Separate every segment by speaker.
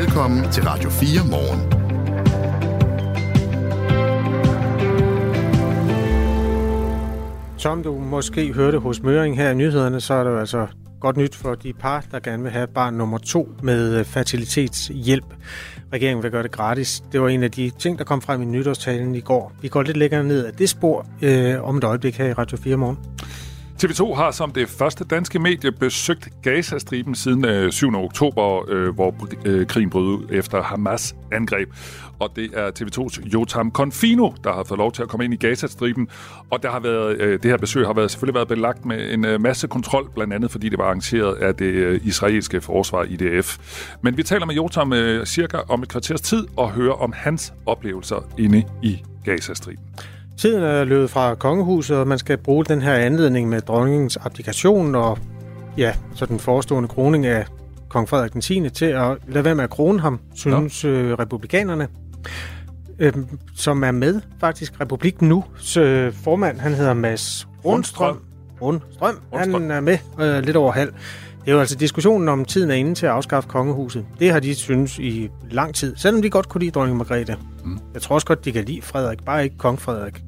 Speaker 1: Velkommen til Radio 4 morgen.
Speaker 2: Som du måske hørte hos Møring her i nyhederne, så er det jo altså godt nyt for de par, der gerne vil have barn nummer to med øh, fertilitetshjælp. Regeringen vil gøre det gratis. Det var en af de ting, der kom frem i nytårstalen i går. Vi går lidt længere ned af det spor øh, om et øjeblik her i Radio 4 morgen.
Speaker 3: TV2 har som det første danske medie besøgt Gazastriben siden øh, 7. oktober, øh, hvor øh, krigen brød ud efter Hamas angreb. Og det er TV2's Jotam Confino, der har fået lov til at komme ind i Gazastriben. Og der har været, det her besøg har været, selvfølgelig været belagt med en masse kontrol, blandt andet fordi det var arrangeret af det israelske forsvar IDF. Men vi taler med Jotam cirka om et kvarters tid og hører om hans oplevelser inde i Gazastriben.
Speaker 2: Tiden er løbet fra kongehuset, og man skal bruge den her anledning med dronningens abdikation og ja, så den forestående kroning af kong Frederik den 10. til at lade være med at krone ham, synes øh, republikanerne, øh, som er med faktisk. Republik nu. Øh, formand, han hedder Mads Rundstrøm. Rundstrøm. Han er med øh, lidt over halv. Det er jo altså diskussionen om tiden er inde til at afskaffe kongehuset. Det har de synes i lang tid, selvom de godt kunne lide dronning Margrethe. Mm. Jeg tror også godt, de kan lide Frederik, bare ikke kong Frederik.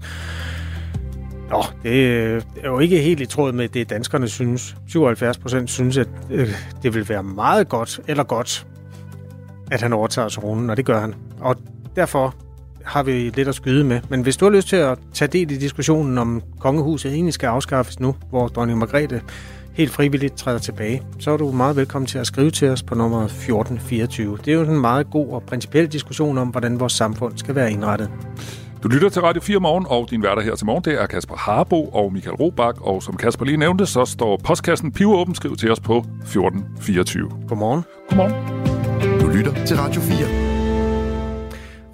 Speaker 2: Nå, det er jo ikke helt i tråd med det, danskerne synes. 77 procent synes, at øh, det vil være meget godt, eller godt, at han overtager tronen, og det gør han. Og derfor har vi lidt at skyde med. Men hvis du har lyst til at tage del i diskussionen om kongehuset egentlig skal afskaffes nu, hvor dronning Margrethe helt frivilligt træder tilbage, så er du meget velkommen til at skrive til os på nummer 1424. Det er jo en meget god og principiel diskussion om, hvordan vores samfund skal være indrettet.
Speaker 3: Du lytter til Radio 4 Morgen, og din værter her til morgen, det er Kasper Harbo og Michael Robach. Og som Kasper lige nævnte, så står postkassen pivåben. Skriv til os på 1424.
Speaker 2: Godmorgen.
Speaker 3: Godmorgen.
Speaker 1: Du lytter til Radio 4.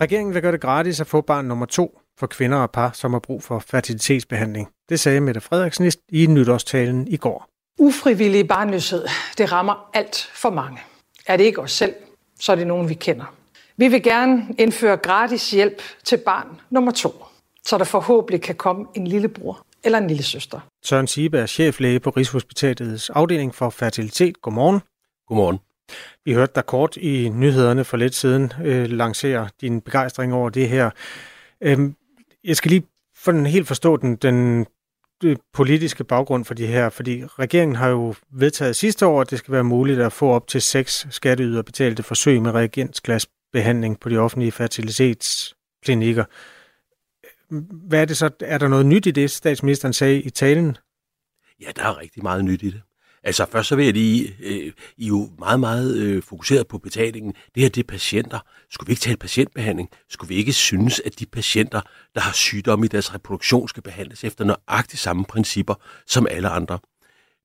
Speaker 2: Regeringen vil gøre det gratis at få barn nummer to for kvinder og par, som har brug for fertilitetsbehandling. Det sagde Mette Frederiksen i nytårstalen i går.
Speaker 4: Ufrivillig barnløshed, det rammer alt for mange. Er det ikke os selv, så er det nogen, vi kender. Vi vil gerne indføre gratis hjælp til barn nummer to, så der forhåbentlig kan komme en lillebror eller en lille søster.
Speaker 2: Søren Sibe er cheflæge på Rigshospitalets afdeling for fertilitet. Godmorgen.
Speaker 5: Godmorgen.
Speaker 2: Vi hørte dig kort i nyhederne for lidt siden øh, lancere din begejstring over det her. Øhm, jeg skal lige for den helt forstå den, den Øh, politiske baggrund for de her, fordi regeringen har jo vedtaget sidste år, at det skal være muligt at få op til seks skatteyderbetalte forsøg med reagensglasbehandling på de offentlige fertilitetsklinikker. Hvad er det så? Er der noget nyt i det, statsministeren sagde i talen?
Speaker 5: Ja, der er rigtig meget nyt i det. Altså først så vil jeg lige, øh, I er jo meget, meget øh, fokuseret på betalingen. Det her, det er patienter. Skulle vi ikke tale patientbehandling? Skulle vi ikke synes, at de patienter, der har sygdomme i deres reproduktion, skal behandles efter nøjagtigt samme principper som alle andre?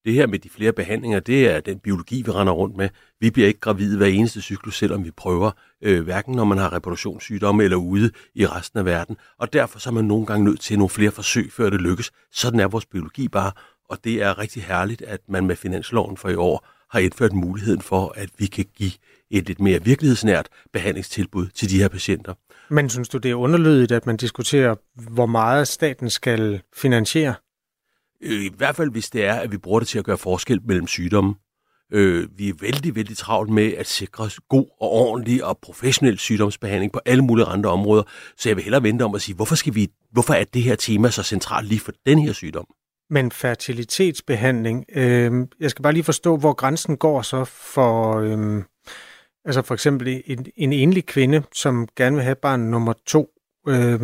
Speaker 5: Det her med de flere behandlinger, det er den biologi, vi render rundt med. Vi bliver ikke gravide hver eneste cyklus, selvom vi prøver, øh, hverken når man har reproduktionssygdomme eller ude i resten af verden. Og derfor så er man nogle gange nødt til nogle flere forsøg, før det lykkes. Sådan er vores biologi bare, og det er rigtig herligt, at man med finansloven for i år har indført muligheden for, at vi kan give et lidt mere virkelighedsnært behandlingstilbud til de her patienter.
Speaker 2: Men synes du, det er underlydigt, at man diskuterer, hvor meget staten skal finansiere?
Speaker 5: Øh, I hvert fald, hvis det er, at vi bruger det til at gøre forskel mellem sygdomme. Øh, vi er vældig, vældig travlt med at sikre god og ordentlig og professionel sygdomsbehandling på alle mulige andre områder. Så jeg vil hellere vente om at sige, hvorfor, skal vi, hvorfor er det her tema så centralt lige for den her sygdom?
Speaker 2: Men fertilitetsbehandling, øh, jeg skal bare lige forstå, hvor grænsen går så for, øh, altså for eksempel en, en enlig kvinde, som gerne vil have barn nummer to. Øh,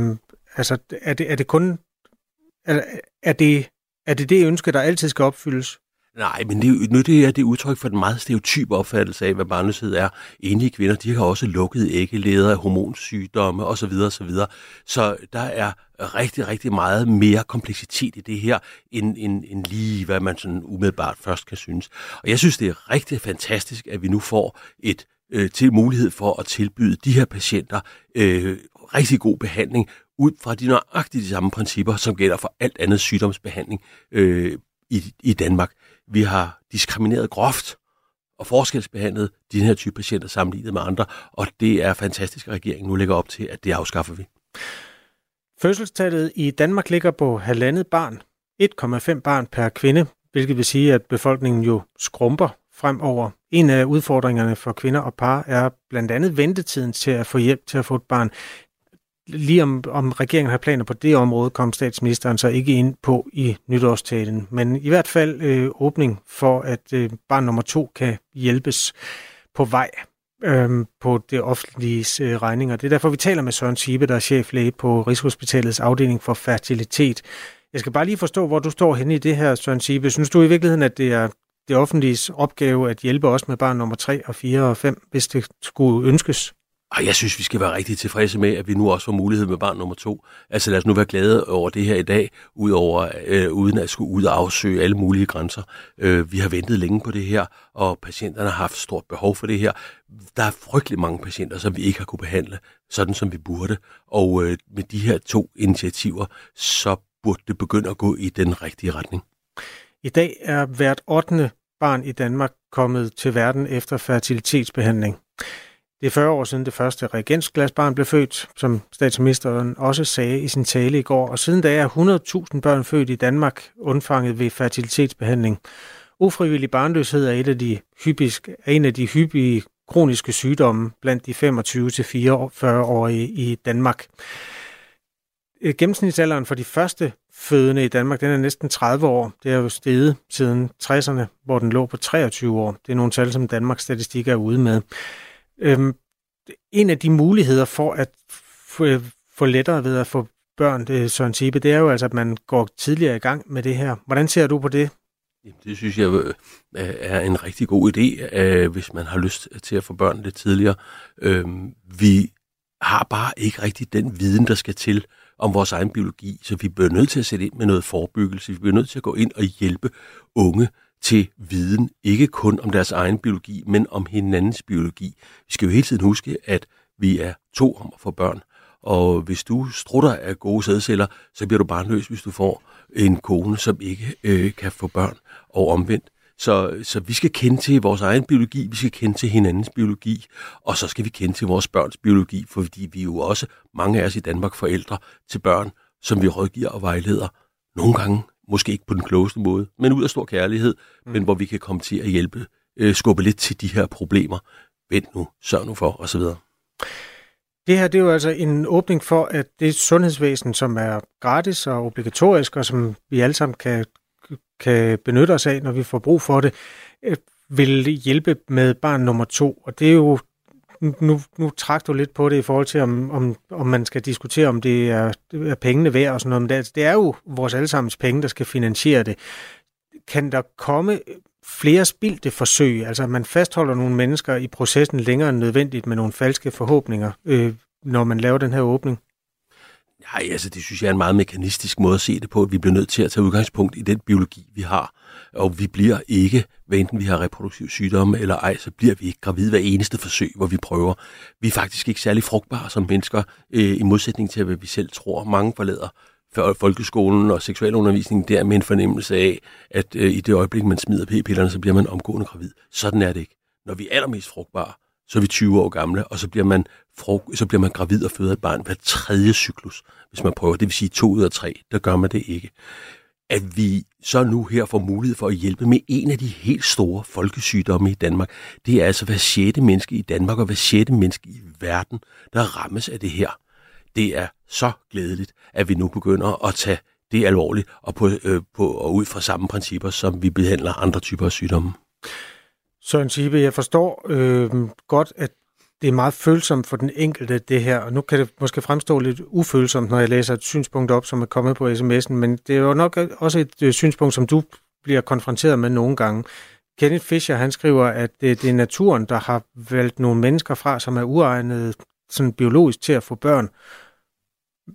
Speaker 2: altså er det, er det kun, er, er, det, er det det ønske, der altid skal opfyldes?
Speaker 5: Nej, men det, nu det er det udtryk for den meget stereotype opfattelse af, hvad barnløshed er. Enige kvinder, de har også lukket æggeleder, hormonsygdomme osv. osv. Så der er rigtig, rigtig meget mere kompleksitet i det her, end, end, end lige hvad man sådan umiddelbart først kan synes. Og jeg synes, det er rigtig fantastisk, at vi nu får et øh, til mulighed for at tilbyde de her patienter øh, rigtig god behandling ud fra de nøjagtigt de samme principper, som gælder for alt andet sygdomsbehandling øh, i, i Danmark. Vi har diskrimineret groft og forskelsbehandlet den her type patienter sammenlignet med andre, og det er fantastisk, at regeringen nu lægger op til, at det afskaffer vi.
Speaker 2: Fødselstallet i Danmark ligger på halvandet barn, 1,5 barn per kvinde, hvilket vil sige, at befolkningen jo skrumper fremover. En af udfordringerne for kvinder og par er blandt andet ventetiden til at få hjælp til at få et barn. Lige om, om regeringen har planer på det område, kom statsministeren så ikke ind på i nytårstalen. Men i hvert fald øh, åbning for, at øh, barn nummer to kan hjælpes på vej øh, på det offentlige øh, regninger. Det er derfor, vi taler med Søren Sibe, der er cheflæge på Rigshospitalets afdeling for fertilitet. Jeg skal bare lige forstå, hvor du står henne i det her, Søren Sibe. Synes du i virkeligheden, at det er det offentliges opgave at hjælpe os med barn nummer 3 og 4 og 5, hvis det skulle ønskes?
Speaker 5: Og jeg synes, vi skal være rigtig tilfredse med, at vi nu også får mulighed med barn nummer to. Altså lad os nu være glade over det her i dag, udover, øh, uden at skulle ud og afsøge alle mulige grænser. Øh, vi har ventet længe på det her, og patienterne har haft stort behov for det her. Der er frygtelig mange patienter, som vi ikke har kunne behandle, sådan som vi burde. Og øh, med de her to initiativer, så burde det begynde at gå i den rigtige retning.
Speaker 2: I dag er hvert 8. barn i Danmark kommet til verden efter fertilitetsbehandling. Det er 40 år siden det første reagensglasbarn blev født, som statsministeren også sagde i sin tale i går, og siden da er 100.000 børn født i Danmark undfanget ved fertilitetsbehandling. Ufrivillig barnløshed er, et af de hyppigst, er en af de hyppige kroniske sygdomme blandt de 25-44-årige i Danmark. Øh, gennemsnitsalderen for de første fødende i Danmark, den er næsten 30 år. Det er jo steget siden 60'erne, hvor den lå på 23 år. Det er nogle tal, som Danmarks Statistik er ude med. Øhm, en af de muligheder for at øh, få lettere ved at få børn, det Søren Tibe, det er jo altså, at man går tidligere i gang med det her. Hvordan ser du på det?
Speaker 5: Det synes jeg øh, er en rigtig god idé, hvis man har lyst til at få børn lidt tidligere. Øhm, vi har bare ikke rigtig den viden, der skal til om vores egen biologi, så vi bliver nødt til at sætte ind med noget forebyggelse. Vi bliver nødt til at gå ind og hjælpe unge til viden, ikke kun om deres egen biologi, men om hinandens biologi. Vi skal jo hele tiden huske, at vi er to om at få børn, og hvis du strutter af gode sædceller, så bliver du barnløs, hvis du får en kone, som ikke øh, kan få børn, og omvendt. Så, så vi skal kende til vores egen biologi, vi skal kende til hinandens biologi, og så skal vi kende til vores børns biologi, fordi vi er jo også, mange af os i Danmark, forældre til børn, som vi rådgiver og vejleder. Nogle gange måske ikke på den klogeste måde, men ud af stor kærlighed, mm. men hvor vi kan komme til at hjælpe, øh, skubbe lidt til de her problemer. Vent nu, sørg nu for, osv.
Speaker 2: Det her det er jo altså en åbning for, at det sundhedsvæsen, som er gratis og obligatorisk, og som vi alle sammen kan, kan benytte os af, når vi får brug for det, øh, vil hjælpe med barn nummer to. Og det er jo nu, nu trak du lidt på det i forhold til, om, om, om man skal diskutere, om det er, er pengene værd og sådan noget. Men det, det er jo vores allesammens penge, der skal finansiere det. Kan der komme flere spildte forsøg, altså at man fastholder nogle mennesker i processen længere end nødvendigt med nogle falske forhåbninger, øh, når man laver den her åbning?
Speaker 5: Nej, altså det synes jeg er en meget mekanistisk måde at se det på, at vi bliver nødt til at tage udgangspunkt i den biologi, vi har. Og vi bliver ikke, hvad enten vi har reproduktiv sygdomme eller ej, så bliver vi ikke gravide hver eneste forsøg, hvor vi prøver. Vi er faktisk ikke særlig frugtbare som mennesker, øh, i modsætning til, hvad vi selv tror. Mange forlader folkeskolen og seksualundervisningen der med en fornemmelse af, at øh, i det øjeblik, man smider p-pillerne, så bliver man omgående gravid. Sådan er det ikke. Når vi er allermest frugtbare, så er vi 20 år gamle, og så bliver man, så bliver man gravid og føder et barn hver tredje cyklus, hvis man prøver. Det vil sige to ud af tre. Der gør man det ikke. At vi så nu her får mulighed for at hjælpe med en af de helt store folkesygdomme i Danmark, det er altså hver sjette menneske i Danmark og hver sjette menneske i verden, der rammes af det her. Det er så glædeligt, at vi nu begynder at tage det alvorligt og, på, øh, på, og ud fra samme principper, som vi behandler andre typer af sygdomme.
Speaker 2: Søren Sibe, jeg forstår øh, godt, at det er meget følsomt for den enkelte, det her. Og nu kan det måske fremstå lidt ufølsomt, når jeg læser et synspunkt op, som er kommet på sms'en, men det er jo nok også et øh, synspunkt, som du bliver konfronteret med nogle gange. Kenneth Fischer, han skriver, at det, det er naturen, der har valgt nogle mennesker fra, som er uegnet sådan biologisk til at få børn.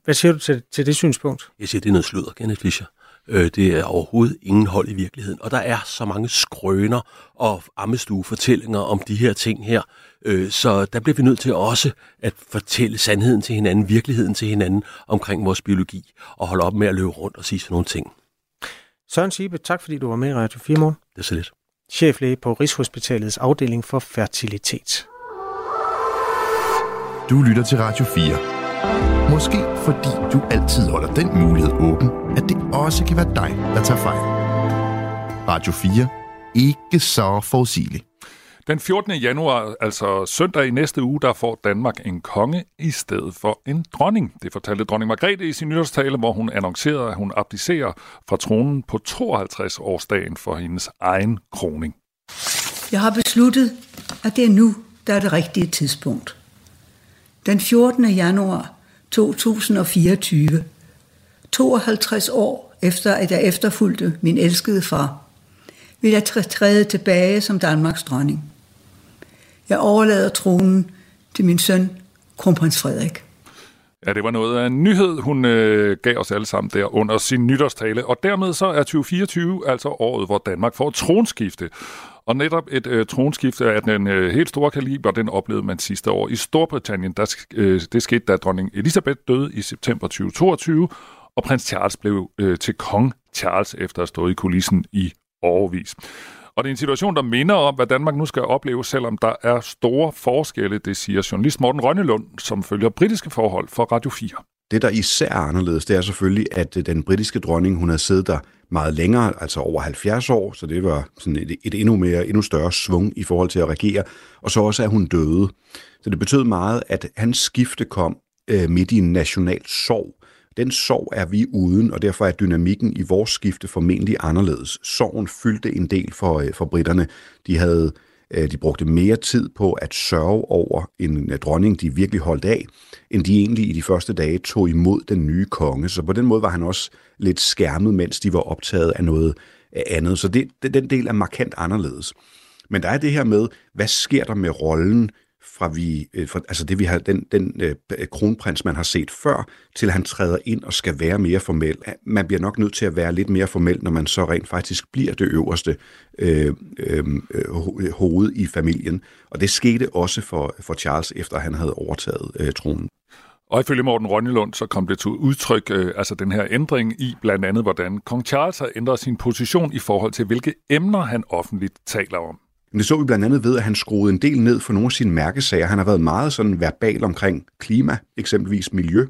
Speaker 2: Hvad siger du til, til det synspunkt?
Speaker 5: Jeg siger, det er noget sludder, Kenneth Fischer. Øh, det er overhovedet ingen hold i virkeligheden. Og der er så mange skrøner og ammestuefortællinger om de her ting her. Øh, så der bliver vi nødt til også at fortælle sandheden til hinanden, virkeligheden til hinanden omkring vores biologi, og holde op med at løbe rundt og sige sådan nogle ting.
Speaker 2: Søren Sibe, tak fordi du var med i Radio 4 morgen.
Speaker 5: Det er så lidt.
Speaker 2: Cheflæge på Rigshospitalets afdeling for fertilitet.
Speaker 1: Du lytter til Radio 4. Måske fordi du altid holder den mulighed åben, at det også kan være dig, der tager fejl. Radio 4. Ikke så forudsigeligt.
Speaker 3: Den 14. januar, altså søndag i næste uge, der får Danmark en konge i stedet for en dronning. Det fortalte dronning Margrethe i sin nytårstale, hvor hun annoncerede, at hun abdicerer fra tronen på 52-årsdagen for hendes egen kroning.
Speaker 6: Jeg har besluttet, at det er nu, der er det rigtige tidspunkt. Den 14. januar 2024, 52 år efter at jeg efterfulgte min elskede far, vil jeg træde tilbage som Danmarks dronning. Jeg overlader tronen til min søn, kronprins Frederik.
Speaker 3: Ja, det var noget af en nyhed, hun øh, gav os alle sammen der under sin nytårstale. Og dermed så er 2024 altså året, hvor Danmark får tronskifte. Og netop et øh, tronskifte af den øh, helt store kaliber, den oplevede man sidste år i Storbritannien. Der, øh, det skete, da dronning Elisabeth døde i september 2022, og prins Charles blev øh, til kong Charles efter at have stået i kulissen i overvis. Og det er en situation, der minder om, hvad Danmark nu skal opleve, selvom der er store forskelle, det siger journalist Morten Rønnelund, som følger britiske forhold for Radio 4.
Speaker 7: Det, der især er anderledes, det er selvfølgelig, at øh, den britiske dronning, hun har siddet der meget længere, altså over 70 år, så det var sådan et, et endnu mere, endnu større svung i forhold til at regere, og så også, at hun døde. Så det betød meget, at hans skifte kom øh, midt i en national sorg. Den sorg er vi uden, og derfor er dynamikken i vores skifte formentlig anderledes. Sorgen fyldte en del for, øh, for britterne. De havde Øh, de brugte mere tid på at sørge over en dronning, de virkelig holdt af, end de egentlig i de første dage tog imod den nye konge. Så på den måde var han også lidt skærmet, mens de var optaget af noget andet. Så det, den del er markant anderledes. Men der er det her med, hvad sker der med rollen fra vi, øh, fra, altså det vi har, den, den øh, kronprins, man har set før, til han træder ind og skal være mere formel. Man bliver nok nødt til at være lidt mere formel, når man så rent faktisk bliver det øverste øh, øhm, øh, øh, hoved i familien. Og det skete også for, for Charles, efter han havde overtaget øh, tronen.
Speaker 3: Og ifølge Morten Rønnelund, så kom det til udtryk, øh, altså den her ændring i blandt andet, hvordan kong Charles har ændret sin position i forhold til, hvilke emner han offentligt taler om.
Speaker 7: Det så vi blandt andet ved, at han skruede en del ned for nogle af sine mærkesager. Han har været meget sådan verbal omkring klima, eksempelvis miljø,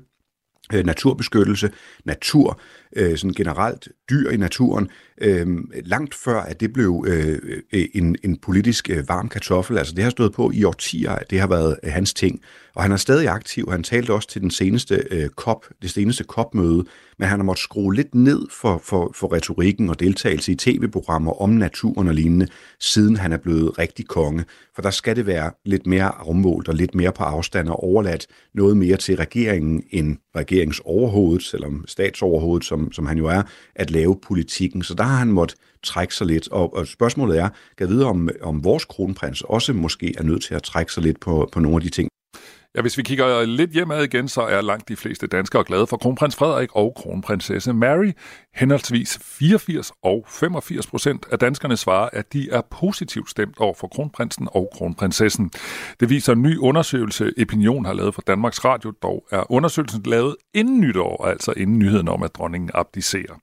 Speaker 7: øh, naturbeskyttelse, natur, øh, sådan generelt dyr i naturen, øh, langt før at det blev øh, øh, en, en politisk øh, varm kartoffel. Altså det har stået på i årtier, at det har været øh, hans ting. Og han er stadig aktiv. Han talte også til den seneste øh, COP, det seneste COP-møde, men han har måttet skrue lidt ned for, for, for retorikken og deltagelse i tv-programmer om naturen og lignende, siden han er blevet rigtig konge. For der skal det være lidt mere afmålt og lidt mere på afstand og overladt noget mere til regeringen end regeringsoverhovedet, selvom statsoverhovedet, som, som han jo er, at lave politikken. Så der har han måttet trække sig lidt. Og, og spørgsmålet er, kan vide, om, om vores kronprins også måske er nødt til at trække sig lidt på, på nogle af de ting,
Speaker 3: Ja, hvis vi kigger lidt hjemad igen, så er langt de fleste danskere glade for kronprins Frederik og kronprinsesse Mary. Henholdsvis 84 og 85 procent af danskerne svarer, at de er positivt stemt over for kronprinsen og kronprinsessen. Det viser en ny undersøgelse, Opinion har lavet for Danmarks Radio. Dog er undersøgelsen lavet inden nytår, altså inden nyheden om, at dronningen abdicerer.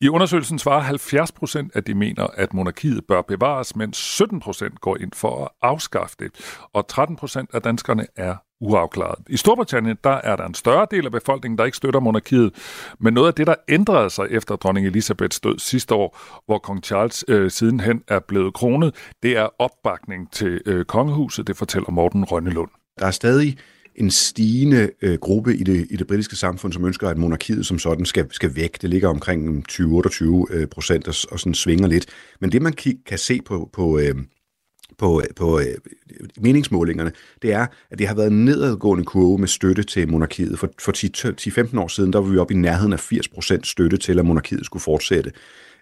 Speaker 3: I undersøgelsen svarer 70 procent, at de mener, at monarkiet bør bevares, mens 17 procent går ind for at afskaffe det, og 13 procent af danskerne er uafklaret. I Storbritannien der er der en større del af befolkningen, der ikke støtter monarkiet, men noget af det, der ændrede sig efter dronning Elisabeths død sidste år, hvor kong Charles øh, sidenhen er blevet kronet, det er opbakning til øh, kongehuset, det fortæller Morten Rønnelund.
Speaker 7: Der er stadig en stigende øh, gruppe i det, i det britiske samfund, som ønsker, at monarkiet som sådan skal, skal væk. Det ligger omkring 20-28 øh, procent og, og sådan svinger lidt. Men det, man kan se på, på, øh, på, på øh, meningsmålingerne, det er, at det har været en nedadgående kurve med støtte til monarkiet. For, for 10-15 år siden, der var vi oppe i nærheden af 80% støtte til, at monarkiet skulle fortsætte.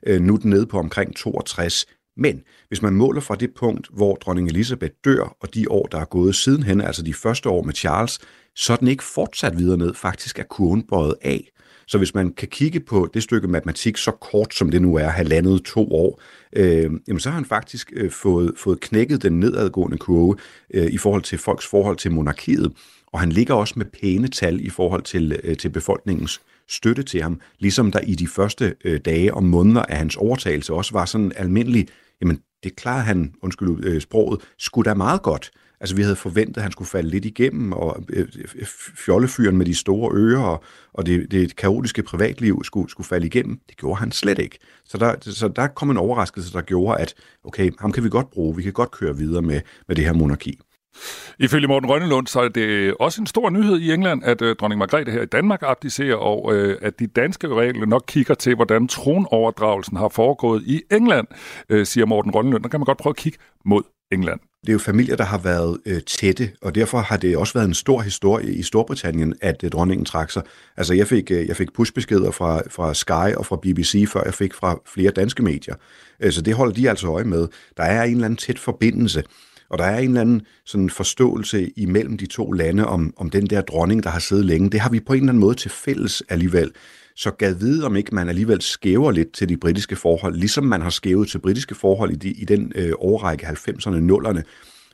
Speaker 7: Øh, nu er den nede på omkring 62. Men hvis man måler fra det punkt, hvor dronning Elisabeth dør, og de år, der er gået sidenhen, altså de første år med Charles, så er den ikke fortsat videre ned. Faktisk er kurven bøjet af. Så hvis man kan kigge på det stykke matematik så kort, som det nu er, halvandet to år, øh, jamen så har han faktisk øh, fået, fået knækket den nedadgående kurve øh, i forhold til folks forhold til monarkiet. Og han ligger også med pæne tal i forhold til, øh, til befolkningens støtte til ham, ligesom der i de første øh, dage og måneder af hans overtagelse også var sådan almindelig jamen det klarer han, undskyld øh, sproget, skulle da meget godt. Altså, vi havde forventet, at han skulle falde lidt igennem, og øh, øh, øh, fjollefyren med de store ører og, og det, det kaotiske privatliv skulle, skulle falde igennem. Det gjorde han slet ikke. Så der, så der kom en overraskelse, der gjorde, at okay, ham kan vi godt bruge, vi kan godt køre videre med, med det her monarki.
Speaker 3: Ifølge Morten Rønnelund, så er det også en stor nyhed i England, at øh, dronning Margrethe her i Danmark abdicerer, og øh, at de danske regler nok kigger til, hvordan tronoverdragelsen har foregået i England, øh, siger Morten Rønnelund. Der kan man godt prøve at kigge mod England.
Speaker 7: Det er jo familier, der har været øh, tætte, og derfor har det også været en stor historie i Storbritannien, at øh, dronningen trak sig. Altså, jeg fik, øh, jeg fik pushbeskeder fra, fra Sky og fra BBC, før jeg fik fra flere danske medier. Øh, så det holder de altså øje med. Der er en eller anden tæt forbindelse. Og der er en eller anden sådan forståelse imellem de to lande om, om den der dronning, der har siddet længe. Det har vi på en eller anden måde til fælles alligevel. Så gad vide, om ikke man alligevel skæver lidt til de britiske forhold, ligesom man har skævet til britiske forhold i, de, i den øh, årrække 90'erne, 0'erne,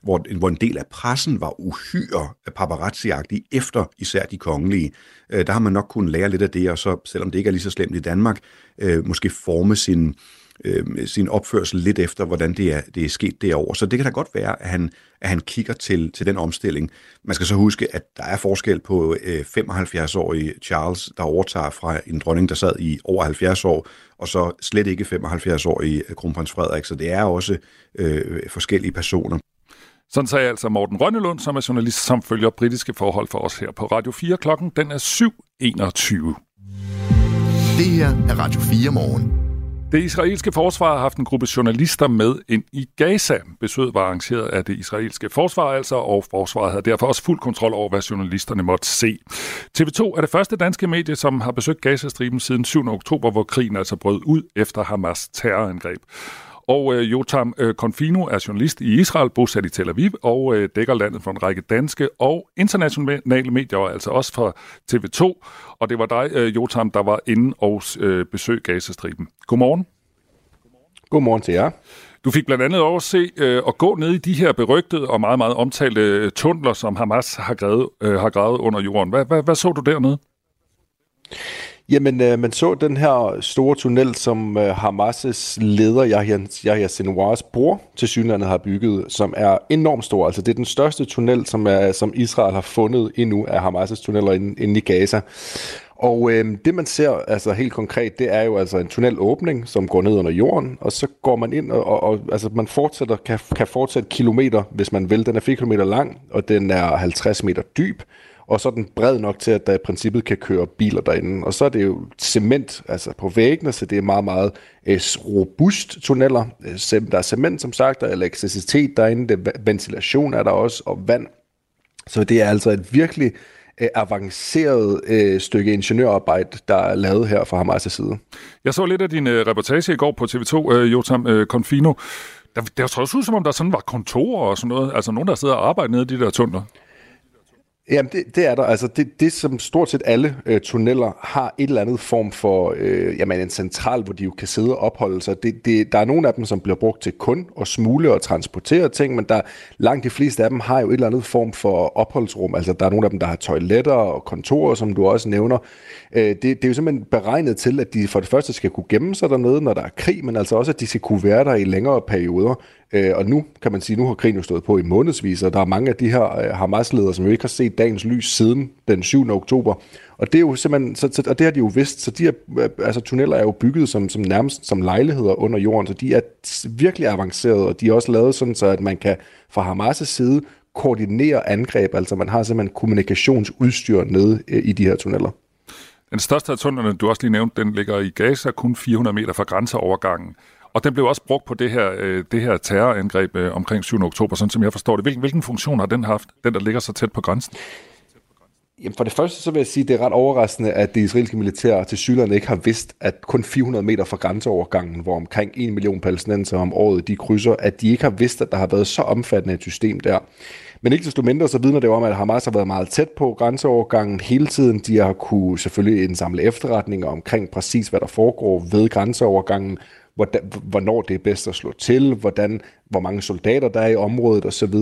Speaker 7: hvor, hvor en del af pressen var uhyre paparazzi efter især de kongelige. Øh, der har man nok kunnet lære lidt af det, og så, selvom det ikke er lige så slemt i Danmark, øh, måske forme sin, øh, sin opførsel lidt efter, hvordan det er, det er sket derovre. Så det kan da godt være, at han, at han kigger til, til den omstilling. Man skal så huske, at der er forskel på øh, 75-årige Charles, der overtager fra en dronning, der sad i over 70 år, og så slet ikke 75-årige kronprins Frederik. Så det er også øh, forskellige personer.
Speaker 3: Sådan sagde altså Morten Rønnelund, som er journalist, som følger britiske forhold for os her på Radio 4. Klokken den er 7.21.
Speaker 1: Det her er Radio 4 morgen.
Speaker 3: Det israelske forsvar har haft en gruppe journalister med ind i Gaza. Besøget var arrangeret af det israelske forsvar altså, og forsvaret havde derfor også fuld kontrol over, hvad journalisterne måtte se. TV2 er det første danske medie, som har besøgt Gazastriben siden 7. oktober, hvor krigen altså brød ud efter Hamas terrorangreb. Og øh, Jotam øh, Confino er journalist i Israel, bosat i Tel Aviv, og øh, dækker landet for en række danske og internationale medier, altså også fra TV2. Og det var dig, øh, Jotam, der var inde og øh, besøg Gazastriben. Godmorgen.
Speaker 8: Godmorgen til jer.
Speaker 3: Du fik blandt andet over at se øh, at gå ned i de her berygtede og meget, meget omtalte øh, tunneler, som Hamas har gravet, øh, har gravet under jorden. Hvad, hvad, hvad så du dernede?
Speaker 8: Jamen, øh, man så den her store tunnel, som øh, Hamas' leder, Yahya, Yahya Sinwars bror, til synlandet har bygget, som er enormt stor. Altså, det er den største tunnel, som, er, som Israel har fundet endnu af Hamas' tunneller inde, inde i Gaza. Og øh, det man ser altså helt konkret, det er jo altså en tunnelåbning, som går ned under jorden, og så går man ind, og, og, og altså man fortsætter, kan, kan fortsætte kilometer, hvis man vil. Den er 4 km lang, og den er 50 meter dyb og så er den bred nok til, at der i princippet kan køre biler derinde. Og så er det jo cement altså på væggene, så det er meget, meget øh, robust tunneller. Øh, der er cement, som sagt, der er elektricitet derinde, det, ventilation er der også, og vand. Så det er altså et virkelig øh, avanceret øh, stykke ingeniørarbejde, der er lavet her fra Hamas' side.
Speaker 3: Jeg så lidt af din øh, reportage i går på TV2, øh, Jotam øh, Confino. Der, der så også ud, som om der sådan var kontorer og sådan noget. Altså nogen, der sidder og arbejder nede i de der tunneler.
Speaker 8: Jamen, det, det er der. Altså, det, det som stort set alle øh, tunneller har et eller andet form for øh, jamen, en central, hvor de jo kan sidde og opholde sig. Det, det, der er nogle af dem, som bliver brugt til kun at smule og transportere ting, men der langt de fleste af dem har jo et eller andet form for opholdsrum. Altså, der er nogle af dem, der har toiletter og kontorer, som du også nævner. Øh, det, det er jo simpelthen beregnet til, at de for det første skal kunne gemme sig dernede, når der er krig, men altså også, at de skal kunne være der i længere perioder. Øh, og nu kan man sige, nu har krigen jo stået på i månedsvis, og der er mange af de her øh, Hamas-ledere, som jo ikke har set dagens lys siden den 7. oktober. Og det er jo simpelthen, så, så, og det har de jo vidst, så de her, øh, altså tunneller er jo bygget som, som nærmest som lejligheder under jorden, så de er virkelig avancerede, og de er også lavet sådan, så at man kan fra Hamas' side koordinere angreb, altså man har simpelthen kommunikationsudstyr nede øh, i de her tunneller.
Speaker 3: Den største af tunnelerne, du også lige nævnte, den ligger i Gaza, kun 400 meter fra grænseovergangen. Og den blev også brugt på det her, øh, det her terrorangreb øh, omkring 7. oktober, sådan som jeg forstår det. Hvilken, hvilken funktion har den haft, den der ligger så tæt på grænsen?
Speaker 8: Jamen for det første så vil jeg sige, at det er ret overraskende, at det israelske militær til Syrland ikke har vidst, at kun 400 meter fra grænseovergangen, hvor omkring 1 million palæstinenser om året de krydser, at de ikke har vidst, at der har været så omfattende et system der. Men ikke desto mindre, så vidner det om, at Hamas har været meget tæt på grænseovergangen hele tiden. De har kunne selvfølgelig indsamle efterretninger omkring præcis, hvad der foregår ved grænseovergangen, hvordan, hvornår det er bedst at slå til, hvordan, hvor mange soldater der er i området osv.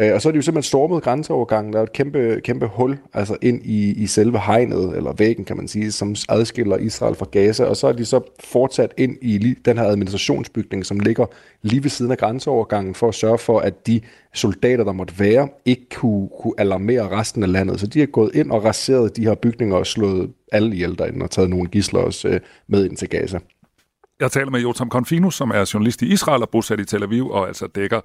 Speaker 8: Øh, og så er de jo simpelthen stormet grænseovergangen. Der er et kæmpe, kæmpe hul altså ind i, i selve hegnet, eller væggen kan man sige, som adskiller Israel fra Gaza. Og så er de så fortsat ind i den her administrationsbygning, som ligger lige ved siden af grænseovergangen, for at sørge for, at de soldater, der måtte være, ikke kunne, kunne alarmere resten af landet. Så de har gået ind og raseret de her bygninger og slået alle ihjel derinde og taget nogle gisler også øh, med ind til Gaza.
Speaker 3: Jeg taler med Jotam Konfinus, som er journalist i Israel og bosat i Tel Aviv, og altså dækker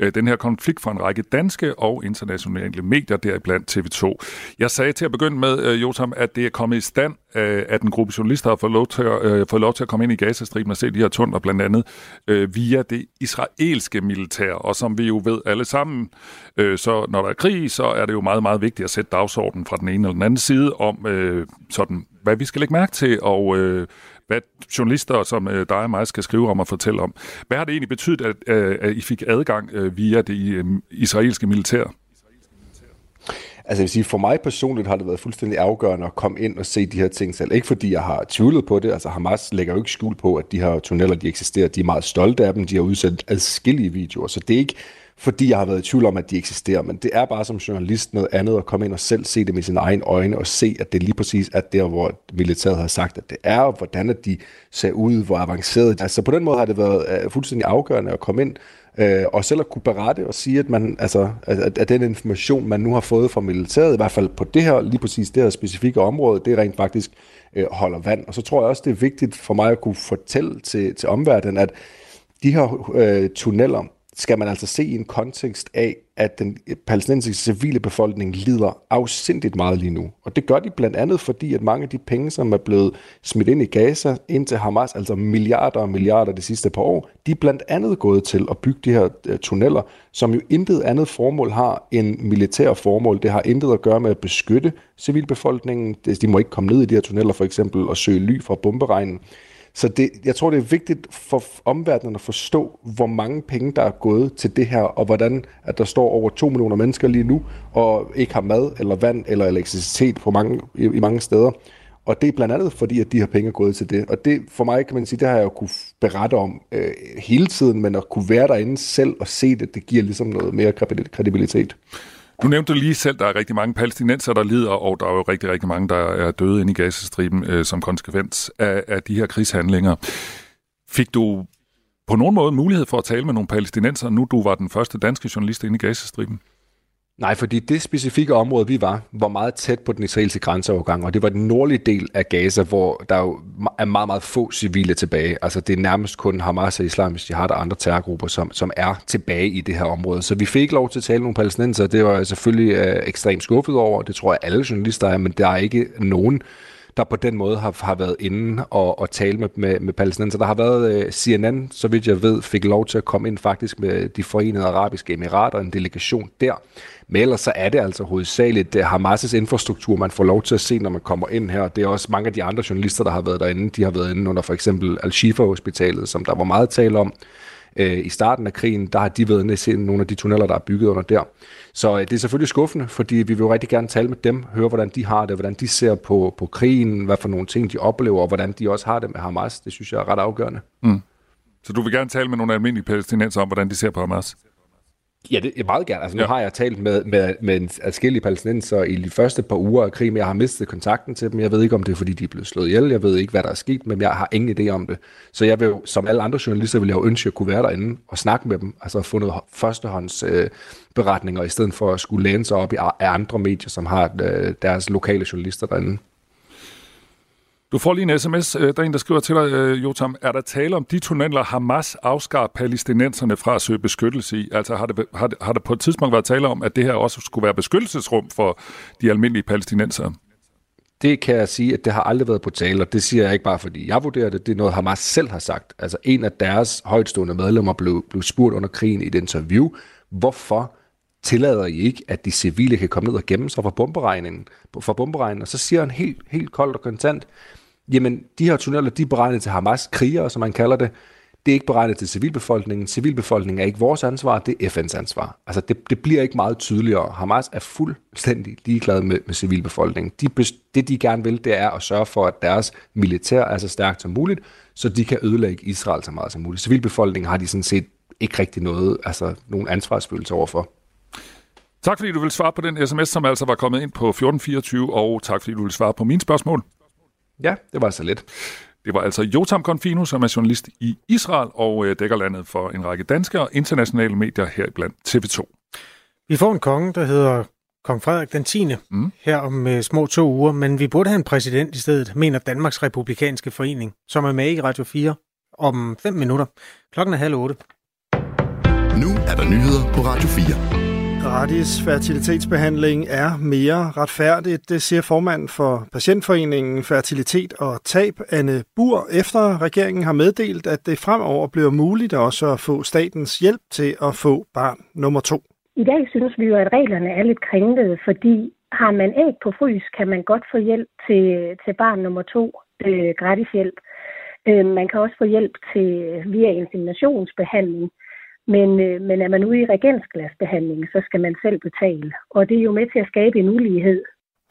Speaker 3: øh, den her konflikt for en række danske og internationale medier, deriblandt TV2. Jeg sagde til at begynde med, øh, Jotam, at det er kommet i stand, øh, at en gruppe journalister har fået lov til at, øh, fået lov til at komme ind i Gazastriben og se de her tunder, blandt andet øh, via det israelske militær. Og som vi jo ved alle sammen, øh, så når der er krig, så er det jo meget, meget vigtigt at sætte dagsordenen fra den ene eller den anden side om øh, sådan, hvad vi skal lægge mærke til, og øh, hvad journalister som øh, dig og mig skal skrive om og fortælle om. Hvad har det egentlig betydet, at, øh, at I fik adgang øh, via det øh, israelske militær?
Speaker 8: Altså jeg vil sige, for mig personligt har det været fuldstændig afgørende at komme ind og se de her ting selv. Ikke fordi jeg har tvivlet på det, altså Hamas lægger jo ikke skjul på, at de her tunneller, de eksisterer, de er meget stolte af dem, de har udsendt adskillige videoer, så det er ikke fordi jeg har været i tvivl om, at de eksisterer, men det er bare som journalist noget andet at komme ind og selv se det med sine egne øjne og se, at det lige præcis er der, hvor militæret har sagt, at det er, og hvordan at de ser ud, hvor avanceret. Altså på den måde har det været uh, fuldstændig afgørende at komme ind uh, og selv at kunne berette og sige, at, man, altså, at, at den information, man nu har fået fra militæret, i hvert fald på det her, lige præcis det her specifikke område, det rent faktisk uh, holder vand. Og så tror jeg også, det er vigtigt for mig at kunne fortælle til, til omverdenen, at de her øh, tunneller, skal man altså se i en kontekst af, at den palæstinensiske civile befolkning lider afsindigt meget lige nu. Og det gør de blandt andet, fordi at mange af de penge, som er blevet smidt ind i Gaza, ind til Hamas, altså milliarder og milliarder de sidste par år, de er blandt andet gået til at bygge de her øh, tunneller, som jo intet andet formål har end militær formål. Det har intet at gøre med at beskytte civilbefolkningen. De må ikke komme ned i de her tunneller for eksempel og søge ly fra bomberegnen. Så det, jeg tror, det er vigtigt for omverdenen at forstå, hvor mange penge, der er gået til det her, og hvordan at der står over 2 millioner mennesker lige nu, og ikke har mad, eller vand, eller elektricitet på mange, i, i mange steder. Og det er blandt andet fordi, at de her penge er gået til det. Og det for mig kan man sige, det har jeg jo kunne berette om øh, hele tiden, men at kunne være derinde selv og se det, det giver ligesom noget mere kredibilitet.
Speaker 3: Du nævnte lige selv, at der er rigtig mange palæstinenser, der lider, og der er jo rigtig, rigtig mange, der er døde inde i Gazastriben øh, som konsekvens af, af de her krigshandlinger. Fik du på nogen måde mulighed for at tale med nogle palæstinenser, nu du var den første danske journalist inde i Gazastriben?
Speaker 8: Nej, fordi det specifikke område, vi var, var meget tæt på den israelske grænseovergang, og det var den nordlige del af Gaza, hvor der jo er meget, meget få civile tilbage. Altså det er nærmest kun Hamas og Islamisk Jihad og andre terrorgrupper, som, som er tilbage i det her område. Så vi fik lov til at tale med nogle palæstinenser, det var jeg selvfølgelig øh, ekstremt skuffet over, det tror jeg alle journalister er, men der er ikke nogen der på den måde har, har været inde og, og tale med, med, med palæstinenser. Der har været øh, uh, CNN, så vidt jeg ved, fik lov til at komme ind faktisk med de forenede arabiske emirater, en delegation der. Men ellers så er det altså hovedsageligt det Hamas' infrastruktur, man får lov til at se, når man kommer ind her. Det er også mange af de andre journalister, der har været derinde. De har været inde under for eksempel Al-Shifa-hospitalet, som der var meget tale om øh, i starten af krigen. Der har de været inde i nogle af de tunneller, der er bygget under der. Så øh, det er selvfølgelig skuffende, fordi vi vil jo rigtig gerne tale med dem, høre, hvordan de har det, hvordan de ser på, på krigen, hvad for nogle ting de oplever, og hvordan de også har det med Hamas. Det synes jeg er ret afgørende. Mm.
Speaker 3: Så du vil gerne tale med nogle almindelige palæstinenser om, hvordan de ser på Hamas?
Speaker 8: Ja, det er meget gerne. Altså, nu ja. har jeg talt med, med, med adskillige palæstinenser i de første par uger af krigen, jeg har mistet kontakten til dem. Jeg ved ikke, om det er, fordi de er blevet slået ihjel. Jeg ved ikke, hvad der er sket, men jeg har ingen idé om det. Så jeg vil som alle andre journalister, vil jeg jo ønske, at jeg kunne være derinde og snakke med dem, altså få noget førstehånds øh, beretninger, i stedet for at skulle læne sig op i andre medier, som har øh, deres lokale journalister derinde.
Speaker 3: Du får lige en sms, øh, der er en, der skriver til dig, øh, Jotam. Er der tale om de tunneller, Hamas afskar palæstinenserne fra at søge beskyttelse i? Altså har det, har, det, har det på et tidspunkt været tale om, at det her også skulle være beskyttelsesrum for de almindelige palæstinensere?
Speaker 8: Det kan jeg sige, at det har aldrig været på tale, og det siger jeg ikke bare, fordi jeg vurderer det. Det er noget, Hamas selv har sagt. Altså en af deres højtstående medlemmer blev, blev spurgt under krigen i et interview, hvorfor tillader I ikke, at de civile kan komme ned og gemme sig fra bomberegningen, for bomberegningen. Og så siger han helt, helt koldt og kontant, jamen de her tunneller, de er beregnet til Hamas krigere, som man kalder det. Det er ikke beregnet til civilbefolkningen. Civilbefolkningen er ikke vores ansvar, det er FN's ansvar. Altså det, det bliver ikke meget tydeligere. Hamas er fuldstændig ligeglad med, med civilbefolkningen. De, det de gerne vil, det er at sørge for, at deres militær er så stærkt som muligt, så de kan ødelægge Israel så meget som muligt. Civilbefolkningen har de sådan set ikke rigtig noget, altså nogen ansvarsfølelse overfor.
Speaker 3: Tak fordi du vil svare på den sms, som altså var kommet ind på 1424, og tak fordi du vil svare på mine spørgsmål.
Speaker 8: Ja, det var så let.
Speaker 3: Det var altså Jotam Konfino, som er journalist i Israel og øh, dækker landet for en række danske og internationale medier heriblandt TV2.
Speaker 2: Vi får en konge, der hedder Kong Frederik den 10. Mm. her om uh, små to uger, men vi burde have en præsident i stedet, mener Danmarks Republikanske Forening, som er med i Radio 4 om 5 minutter. Klokken er halv otte.
Speaker 1: Nu er der nyheder på Radio 4.
Speaker 9: Gratis fertilitetsbehandling er mere retfærdigt, det siger formand for Patientforeningen Fertilitet og Tab, Anne Bur, efter regeringen har meddelt, at det fremover bliver muligt også at få statens hjælp til at få barn nummer to.
Speaker 10: I dag synes vi jo, at reglerne er lidt kringlede, fordi har man æg på frys, kan man godt få hjælp til, til barn nummer to, øh, gratis hjælp. Øh, man kan også få hjælp til via inseminationsbehandling. Men, øh, men er man ude i regensglasbehandling, så skal man selv betale. Og det er jo med til at skabe en ulighed.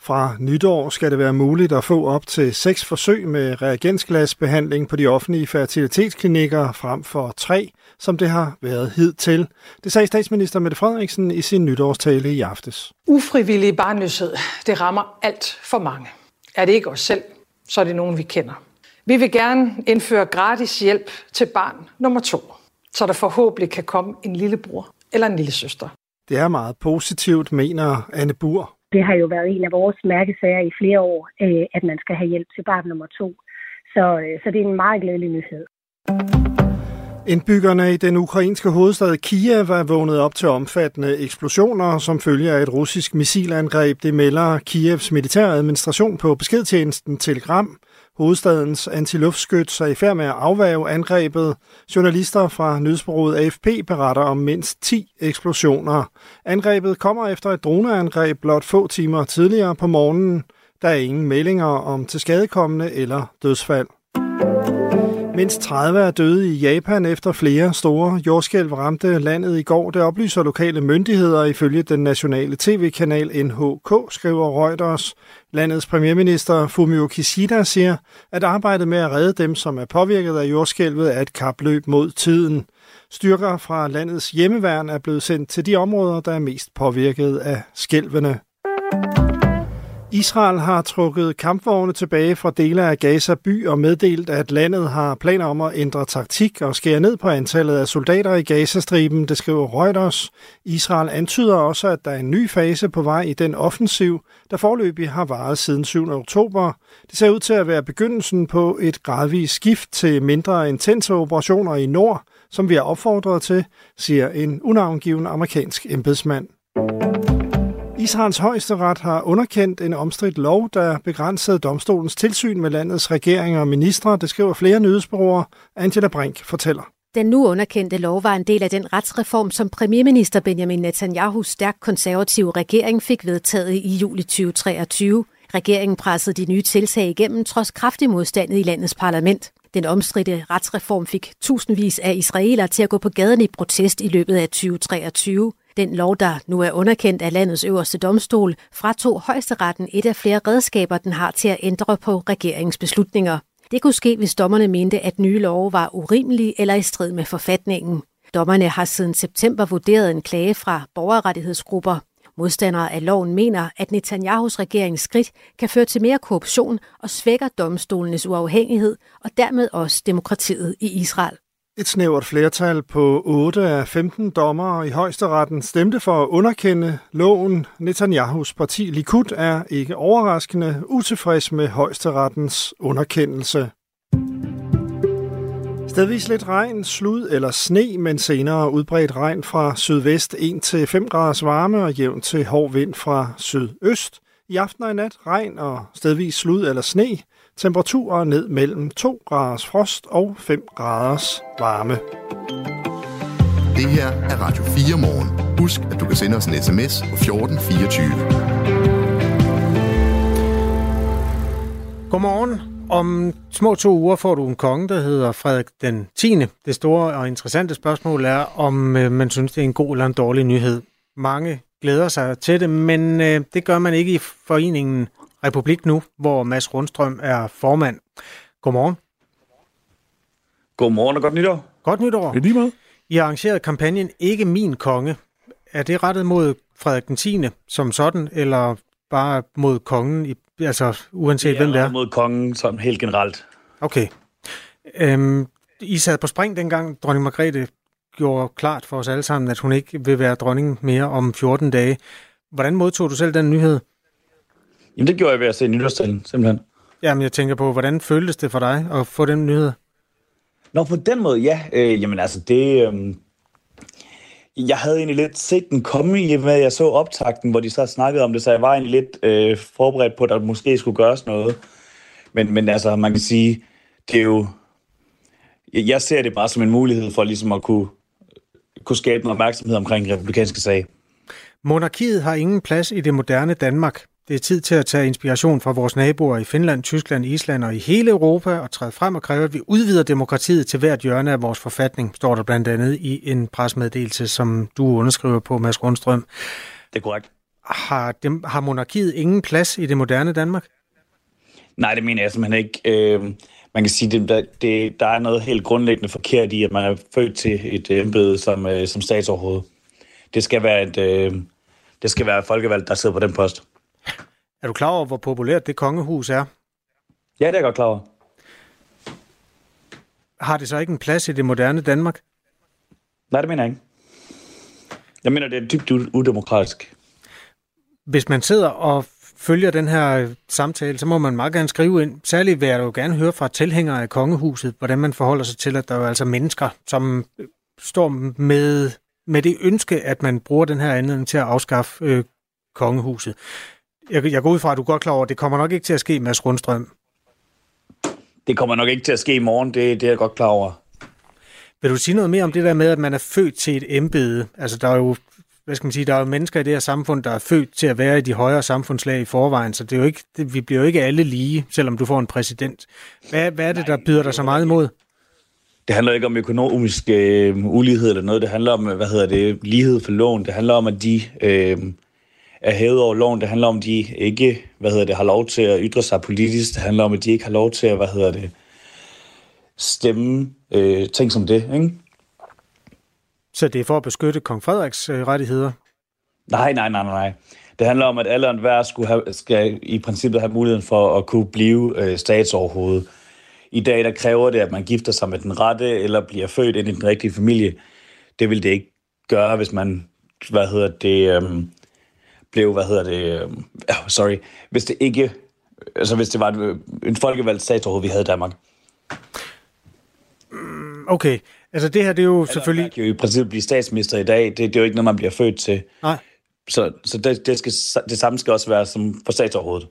Speaker 9: Fra nytår skal det være muligt at få op til seks forsøg med reagensglasbehandling på de offentlige fertilitetsklinikker frem for tre, som det har været hidtil. Det sagde statsminister Mette Frederiksen i sin nytårstale i aftes.
Speaker 4: Ufrivillig barnløshed, det rammer alt for mange. Er det ikke os selv, så er det nogen, vi kender. Vi vil gerne indføre gratis hjælp til barn nummer to så der forhåbentlig kan komme en lillebror eller en lille søster.
Speaker 9: Det er meget positivt, mener Anne Bur.
Speaker 10: Det har jo været en af vores mærkesager i flere år, øh, at man skal have hjælp til barn nummer to. Så, øh, så det er en meget glædelig nyhed.
Speaker 9: Indbyggerne i den ukrainske hovedstad Kiev er vågnet op til omfattende eksplosioner, som følger af et russisk missilangreb. Det melder Kievs militæradministration på beskedtjenesten Telegram. Hovedstadens antiluftskyt sig i færd med at afværge angrebet. Journalister fra nyhedsbureauet AFP beretter om mindst 10 eksplosioner. Angrebet kommer efter et droneangreb blot få timer tidligere på morgenen. Der er ingen meldinger om tilskadekommende eller dødsfald. Mindst 30 er døde i Japan efter flere store jordskælv ramte landet i går. Det oplyser lokale myndigheder ifølge den nationale tv-kanal NHK, skriver Reuters. Landets premierminister Fumio Kishida siger, at arbejdet med at redde dem, som er påvirket af jordskælvet, er et kapløb mod tiden. Styrker fra landets hjemmeværn er blevet sendt til de områder, der er mest påvirket af skælvene. Israel har trukket kampvogne tilbage fra dele af Gaza by og meddelt, at landet har planer om at ændre taktik og skære ned på antallet af soldater i Gazastriben, det skriver Reuters. Israel antyder også, at der er en ny fase på vej i den offensiv, der forløbig har varet siden 7. oktober. Det ser ud til at være begyndelsen på et gradvist skift til mindre intense operationer i nord, som vi er opfordret til, siger en unavngiven amerikansk embedsmand. Israels højesteret har underkendt en omstridt lov, der begrænsede domstolens tilsyn med landets regeringer og ministre. Det skriver flere nyhedsbureauer. Angela Brink fortæller.
Speaker 11: Den nu underkendte lov var en del af den retsreform, som premierminister Benjamin Netanyahus stærkt konservative regering fik vedtaget i juli 2023. Regeringen pressede de nye tiltag igennem trods kraftig modstand i landets parlament. Den omstridte retsreform fik tusindvis af israelere til at gå på gaden i protest i løbet af 2023. Den lov, der nu er underkendt af landets øverste domstol, fratog højesteretten et af flere redskaber, den har til at ændre på regeringsbeslutninger. Det kunne ske, hvis dommerne mente, at nye love var urimelige eller i strid med forfatningen. Dommerne har siden september vurderet en klage fra borgerrettighedsgrupper. Modstandere af loven mener, at Netanyahus regerings skridt kan føre til mere korruption og svækker domstolenes uafhængighed og dermed også demokratiet i Israel.
Speaker 9: Et snævert flertal på 8 af 15 dommere i højesteretten stemte for at underkende loven. Netanyahus parti Likud er ikke overraskende utilfreds med højesterettens underkendelse. Stedvis lidt regn, slud eller sne, men senere udbredt regn fra sydvest 1-5 graders varme og jævn til hård vind fra sydøst. I aften og i nat regn og stedvis slud eller sne. Temperaturer ned mellem 2 graders frost og 5 graders varme.
Speaker 1: Det her er Radio 4 morgen. Husk, at du kan sende os en sms på 1424.
Speaker 2: Godmorgen. Om små to uger får du en konge, der hedder Frederik den 10. Det store og interessante spørgsmål er, om øh, man synes, det er en god eller en dårlig nyhed. Mange glæder sig til det, men øh, det gør man ikke i foreningen Republik Nu, hvor Mads Rundstrøm er formand. Godmorgen.
Speaker 12: Godmorgen og godt nytår.
Speaker 2: Godt nytår.
Speaker 3: Det lige meget.
Speaker 2: I har arrangeret kampagnen Ikke min konge. er det rettet mod Frederik den 10. som sådan, eller bare mod kongen, i, altså uanset hvem det er?
Speaker 12: mod kongen som helt generelt.
Speaker 2: Okay. Øhm, I sad på spring dengang, dronning Margrethe gjorde klart for os alle sammen, at hun ikke vil være dronning mere om 14 dage. Hvordan modtog du selv den nyhed?
Speaker 12: Jamen, det gjorde jeg ved at se nytårstalen, simpelthen.
Speaker 2: Jamen, jeg tænker på, hvordan føltes det for dig at få den nyhed?
Speaker 12: Nå, på den måde, ja. Øh, jamen, altså, det... Øh, jeg havde egentlig lidt set den komme i, med at jeg så optakten, hvor de så snakkede om det, så jeg var egentlig lidt øh, forberedt på, at der måske skulle gøres noget. Men, men altså, man kan sige, det er jo... Jeg ser det bare som en mulighed for ligesom at kunne, kunne skabe en opmærksomhed omkring republikanske sag.
Speaker 2: Monarkiet har ingen plads i det moderne Danmark. Det er tid til at tage inspiration fra vores naboer i Finland, Tyskland, Island og i hele Europa og træde frem og kræve, at vi udvider demokratiet til hvert hjørne af vores forfatning, står der blandt andet i en presmeddelelse, som du underskriver på, Mads Rundstrøm.
Speaker 12: Det er korrekt.
Speaker 2: Har, dem, har monarkiet ingen plads i det moderne Danmark?
Speaker 12: Nej, det mener jeg simpelthen ikke. Øh, man kan sige, at der, det, der er noget helt grundlæggende forkert i, at man er født til et embede som, øh, som statsoverhoved. Det skal være et, øh, det skal være folkevalgt, der sidder på den post.
Speaker 2: Er du klar over, hvor populært det kongehus er?
Speaker 12: Ja, det er jeg godt klar over.
Speaker 2: Har det så ikke en plads i det moderne Danmark?
Speaker 12: Nej, det mener jeg ikke. Jeg mener, det er dybt udemokratisk.
Speaker 2: Hvis man sidder og følger den her samtale, så må man meget gerne skrive ind. Særligt vil jeg jo gerne høre fra tilhængere af kongehuset, hvordan man forholder sig til, at der er altså mennesker, som står med, med det ønske, at man bruger den her anledning til at afskaffe øh, kongehuset. Jeg, jeg går ud fra, at du er godt klar over, at det kommer nok ikke til at ske, Mads Rundstrøm.
Speaker 12: Det kommer nok ikke til at ske i morgen, det, det er jeg godt klar over.
Speaker 2: Vil du sige noget mere om det der med, at man er født til et embede? Altså, der er jo, hvad skal man sige, der er jo mennesker i det her samfund, der er født til at være i de højere samfundslag i forvejen, så det er jo ikke, det, vi bliver jo ikke alle lige, selvom du får en præsident. Hvad, hvad er det, der byder dig så meget imod?
Speaker 12: Det handler ikke om økonomisk øh, ulighed eller noget. Det handler om, hvad hedder det, lighed for lån. Det handler om, at de øh, er hævet over loven. Det handler om, at de ikke hvad hedder det, har lov til at ytre sig politisk. Det handler om, at de ikke har lov til at hvad hedder det, stemme øh, ting som det. Ikke?
Speaker 2: Så det er for at beskytte kong Frederiks øh, rettigheder?
Speaker 12: Nej, nej, nej, nej. Det handler om, at alle og enhver skulle have, skal i princippet have muligheden for at kunne blive øh, statsoverhoved. I dag der kræver det, at man gifter sig med den rette, eller bliver født ind i den rigtige familie. Det vil det ikke gøre, hvis man, hvad hedder det, øhm, blev, hvad hedder det, øh, sorry, hvis det ikke, altså hvis det var et, en folkevalgt statsoverhoved, vi havde i Danmark.
Speaker 2: Mm, okay, altså det her, det er jo
Speaker 12: Eller
Speaker 2: selvfølgelig...
Speaker 12: Man kan jo i princippet blive statsminister i dag, det, det er jo ikke noget, man bliver født til.
Speaker 2: Nej.
Speaker 12: Så, så det, det, skal, det samme skal også være som for statsoverhovedet.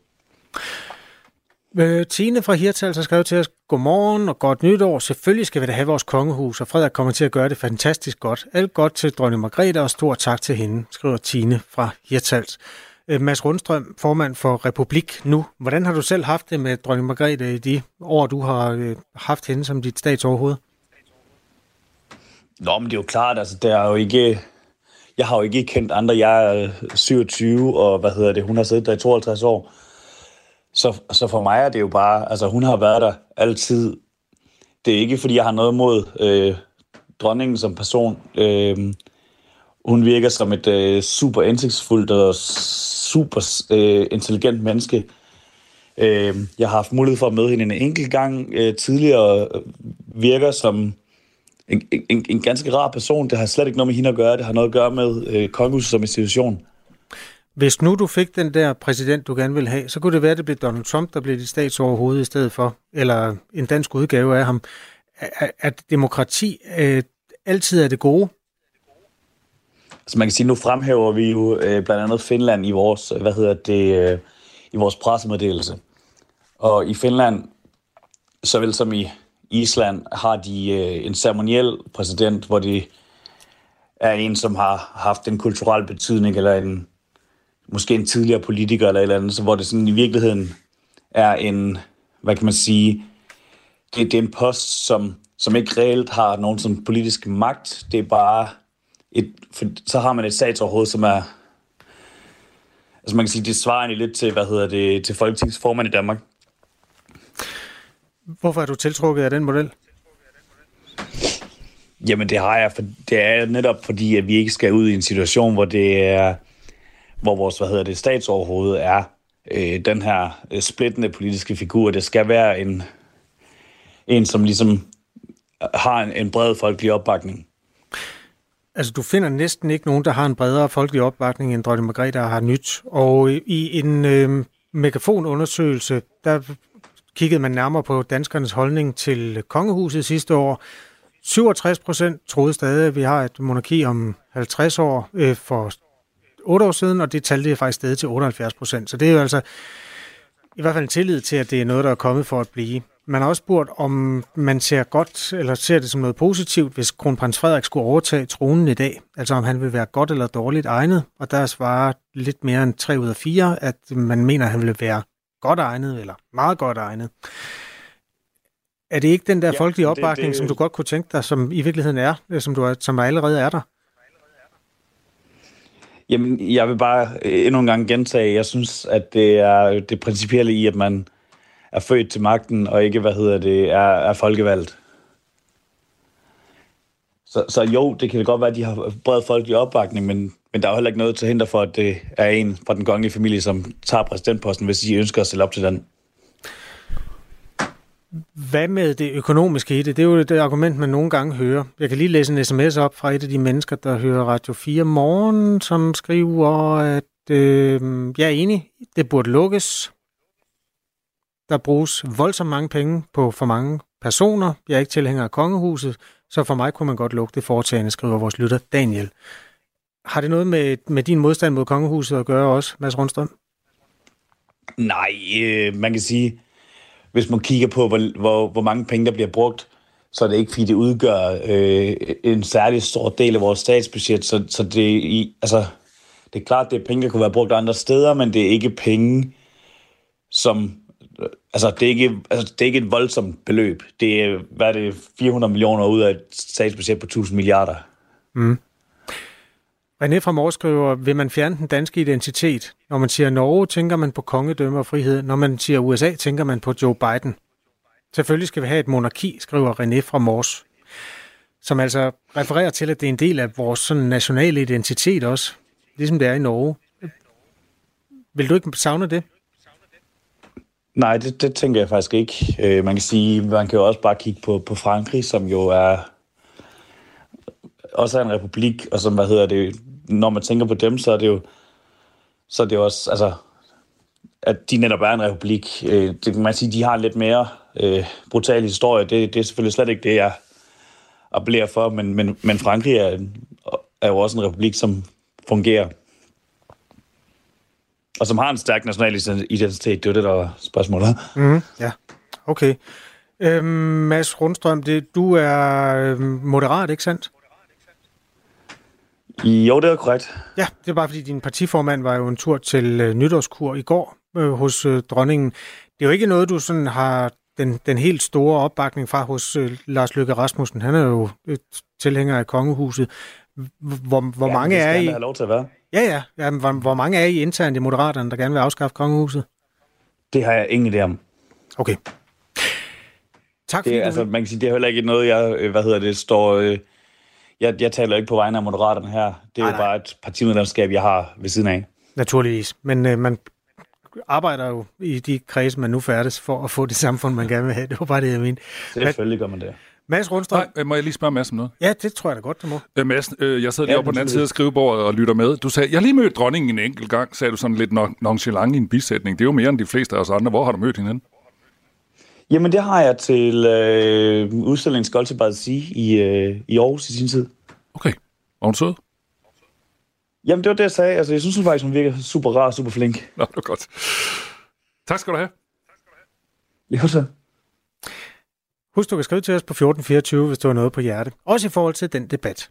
Speaker 2: Øh, Tine fra Hirtals har skrevet til os, Godmorgen og godt nytår. Selvfølgelig skal vi da have vores kongehus, og Frederik kommer til at gøre det fantastisk godt. Alt godt til dronning Margrethe, og stor tak til hende, skriver Tine fra Hirtals. Øh, Mads Rundstrøm, formand for Republik Nu. Hvordan har du selv haft det med dronning Margrethe i de år, du har øh, haft hende som dit statsoverhoved?
Speaker 12: Nå, men det er jo klart, altså det er jo ikke... Jeg har jo ikke kendt andre. Jeg er øh, 27, og hvad hedder det, hun har siddet der i 52 år. Så, så for mig er det jo bare, altså hun har været der altid. Det er ikke, fordi jeg har noget mod øh, dronningen som person. Øh, hun virker som et øh, super indsigtsfuldt og super øh, intelligent menneske. Øh, jeg har haft mulighed for at møde hende en enkelt gang øh, tidligere, øh, virker som en, en, en ganske rar person. Det har slet ikke noget med hende at gøre. Det har noget at gøre med øh, kongehuset som institution.
Speaker 2: Hvis nu du fik den der præsident, du gerne vil have, så kunne det være, at det blev Donald Trump, der blev dit statsoverhoved i stedet for, eller en dansk udgave af ham. At, demokrati øh, altid er det gode?
Speaker 12: Altså man kan sige, nu fremhæver vi jo øh, blandt andet Finland i vores, øh, hvad hedder det, øh, i vores pressemeddelelse. Og i Finland, såvel som i Island, har de øh, en ceremoniel præsident, hvor de er en, som har haft en kulturel betydning, eller en, måske en tidligere politiker eller et eller andet, så hvor det sådan i virkeligheden er en, hvad kan man sige, det, det er en post, som, som ikke reelt har nogen sådan politisk magt. Det er bare et, for, så har man et statsoverhoved, som er, altså man kan sige, det svarer lidt til, hvad hedder det, til Folketingets formand i Danmark.
Speaker 2: Hvorfor er du tiltrukket af den model?
Speaker 12: Jamen, det har jeg. For, det er netop fordi, at vi ikke skal ud i en situation, hvor det er, hvor vores, hvad hedder det, statsoverhoved er øh, den her øh, splittende politiske figur. Det skal være en, en som ligesom har en, en bred folkelig opbakning.
Speaker 2: Altså, du finder næsten ikke nogen, der har en bredere folkelig opbakning, end dronning Margrethe har nyt. Og i en øh, megafonundersøgelse, der kiggede man nærmere på danskernes holdning til kongehuset sidste år. 67 procent troede stadig, at vi har et monarki om 50 år øh, for 8 år siden, og det talte er faktisk stadig til 78 procent. Så det er jo altså i hvert fald en tillid til, at det er noget, der er kommet for at blive. Man har også spurgt, om man ser godt, eller ser det som noget positivt, hvis kronprins Frederik skulle overtage tronen i dag. Altså om han vil være godt eller dårligt egnet. Og der svarer lidt mere end 3 ud af 4, at man mener, at han vil være godt egnet, eller meget godt egnet. Er det ikke den der ja, folkelige opbakning, det, det... som du godt kunne tænke dig, som i virkeligheden er, som, du er, som allerede er der?
Speaker 12: Jamen, jeg vil bare øh, endnu en gang gentage, jeg synes, at det er det principielle i, at man er født til magten, og ikke, hvad hedder det, er, er folkevalgt. Så, så jo, det kan det godt være, at de har bred folkelig opbakning, men, men der er jo heller ikke noget til hinder for, at det er en fra den kongelige familie, som tager præsidentposten, hvis de ønsker at stille op til den.
Speaker 2: Hvad med det økonomiske i det? Det er jo det argument, man nogle gange hører. Jeg kan lige læse en sms op fra et af de mennesker, der hører Radio 4 morgen, som skriver, at øh, jeg er enig, det burde lukkes. Der bruges voldsomt mange penge på for mange personer. Jeg er ikke tilhænger af kongehuset, så for mig kunne man godt lukke det foretagende, skriver vores lytter Daniel. Har det noget med, med din modstand mod kongehuset at gøre også, Mads Rundstrøm?
Speaker 12: Nej, øh, man kan sige, hvis man kigger på, hvor, hvor, hvor mange penge, der bliver brugt, så er det ikke, fordi det udgør øh, en særlig stor del af vores statsbudget. Så, så det, i, altså, det er klart, det er penge, der kunne være brugt andre steder, men det er ikke penge, som... Øh, altså, det er ikke, altså, det er ikke et voldsomt beløb. Det er, hvad er det, 400 millioner ud af et statsbudget på 1000 milliarder.
Speaker 2: Mm. René fra Mors skriver, vil man fjerne den danske identitet? Når man siger Norge, tænker man på kongedømme og frihed. Når man siger USA, tænker man på Joe Biden. Selvfølgelig skal vi have et monarki, skriver René fra Mors. Som altså refererer til, at det er en del af vores sådan, nationale identitet også. Ligesom det er i Norge. Vil du ikke savne det?
Speaker 12: Nej, det, det tænker jeg faktisk ikke. Øh, man kan sige, man kan jo også bare kigge på, på Frankrig, som jo er også er en republik, og som, hvad hedder det, når man tænker på dem, så er det jo, så er det også, altså, at de netop er en republik. Øh, det kan man sige, de har en lidt mere øh, brutal historie. Det, det er selvfølgelig slet ikke det, jeg appellerer for, men, men, men Frankrig er, er jo også en republik, som fungerer. Og som har en stærk national identitet. Det er det, der var spørgsmålet.
Speaker 2: Mm, ja, okay. Øhm, Mads Rundstrøm, det, du er øhm, moderat, ikke sandt?
Speaker 12: Jo, det er korrekt.
Speaker 2: Ja, det er bare fordi din partiformand var jo en tur til øh, nytårskur i går øh, hos øh, dronningen. Det er jo ikke noget, du sådan har den, den helt store opbakning fra hos øh, Lars Løkke Rasmussen. Han er jo et tilhænger af kongehuset. Hvor, hvor
Speaker 12: ja,
Speaker 2: mange er I...
Speaker 12: have lov til at være.
Speaker 2: Ja, ja. ja hvor, hvor mange er I internt i Moderaterne, der gerne vil afskaffe kongehuset?
Speaker 12: Det har jeg ingen idé om.
Speaker 2: Okay. Tak fordi
Speaker 12: det,
Speaker 2: du...
Speaker 12: altså, man kan sige, det er heller ikke noget, jeg, øh, hvad hedder det, står... Øh, jeg, jeg taler ikke på vegne af Moderaterne her. Det er nej, jo bare et partimedlemskab, jeg har ved siden af.
Speaker 2: Naturligvis. Men øh, man arbejder jo i de kredse, man nu færdes for at få det samfund, man gerne vil have. Det var bare det, jeg mente.
Speaker 12: Selvfølgelig gør man det.
Speaker 2: Mads Rundstrøm.
Speaker 3: Nej, må jeg lige spørge Mads om noget?
Speaker 2: Ja, det tror jeg da godt, du må.
Speaker 3: Øh, Mads, øh, jeg sidder lige ja, oppe på den anden side af skrivebordet og lytter med. Du sagde, jeg har lige mødt dronningen en enkelt gang, sagde du sådan lidt nonchalant i en bisætning. Det er jo mere end de fleste af os andre. Hvor har du mødt hende
Speaker 12: Jamen, det har jeg til øh, udstillingen Skolte Sige i, øh, i Aarhus i sin tid.
Speaker 3: Okay. Var hun sød?
Speaker 12: Jamen, det var det, jeg sagde. Altså, jeg synes hun faktisk, hun virker super rar og super flink.
Speaker 3: Nå, det var godt. Tak skal du have.
Speaker 12: Jo, så.
Speaker 2: Husk, du kan skrive til os på 1424, hvis du har noget på hjerte. Også i forhold til den debat.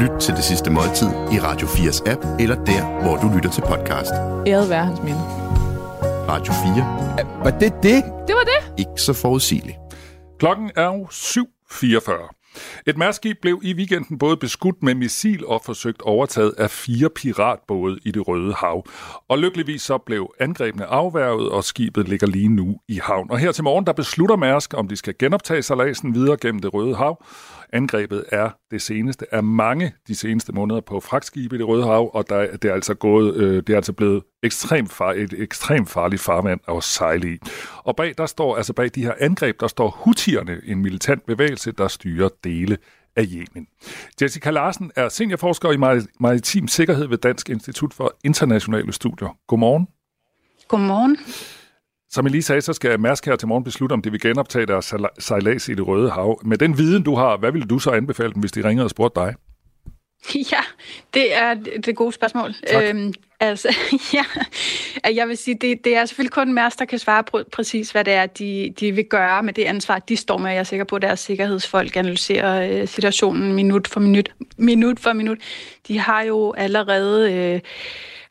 Speaker 1: Lyt til det sidste måltid i Radio 4's app, eller der, hvor du lytter til podcast.
Speaker 13: Æret være hans minde.
Speaker 1: Radio 4.
Speaker 14: Var det det?
Speaker 13: Det var det.
Speaker 1: Ikke så forudsigeligt.
Speaker 3: Klokken er jo 7.44. Et mærskib blev i weekenden både beskudt med missil og forsøgt overtaget af fire piratbåde i det Røde Hav. Og lykkeligvis så blev angrebene afværget, og skibet ligger lige nu i havn. Og her til morgen, der beslutter Mærsk, om de skal genoptage salasen videre gennem det Røde Hav. Angrebet er det seneste af mange de seneste måneder på fragtskibe i det Røde Hav, og der, det, er altså gået, øh, det er altså blevet ekstremt far, et ekstremt farligt farvand at sejle i. Og bag, der står, altså bag de her angreb, der står Houthierne, en militant bevægelse, der styrer dele af Yemen. Jessica Larsen er seniorforsker i maritim sikkerhed ved Dansk Institut for Internationale Studier. Godmorgen.
Speaker 15: Godmorgen.
Speaker 3: Som jeg lige sagde, så skal Mærsk her til morgen beslutte, om de vil genoptage deres sejlads i det Røde Hav. Med den viden, du har, hvad ville du så anbefale dem, hvis de ringede og spurgte dig?
Speaker 15: Ja, det er det gode spørgsmål.
Speaker 3: Tak.
Speaker 15: Øhm, altså, ja, jeg vil sige, det, det er selvfølgelig kun Mærsk, der kan svare på præcis, hvad det er, de, de vil gøre med det ansvar, de står med. Jeg er sikker på, at deres sikkerhedsfolk analyserer øh, situationen minut for minut, minut for minut. De har jo allerede... Øh,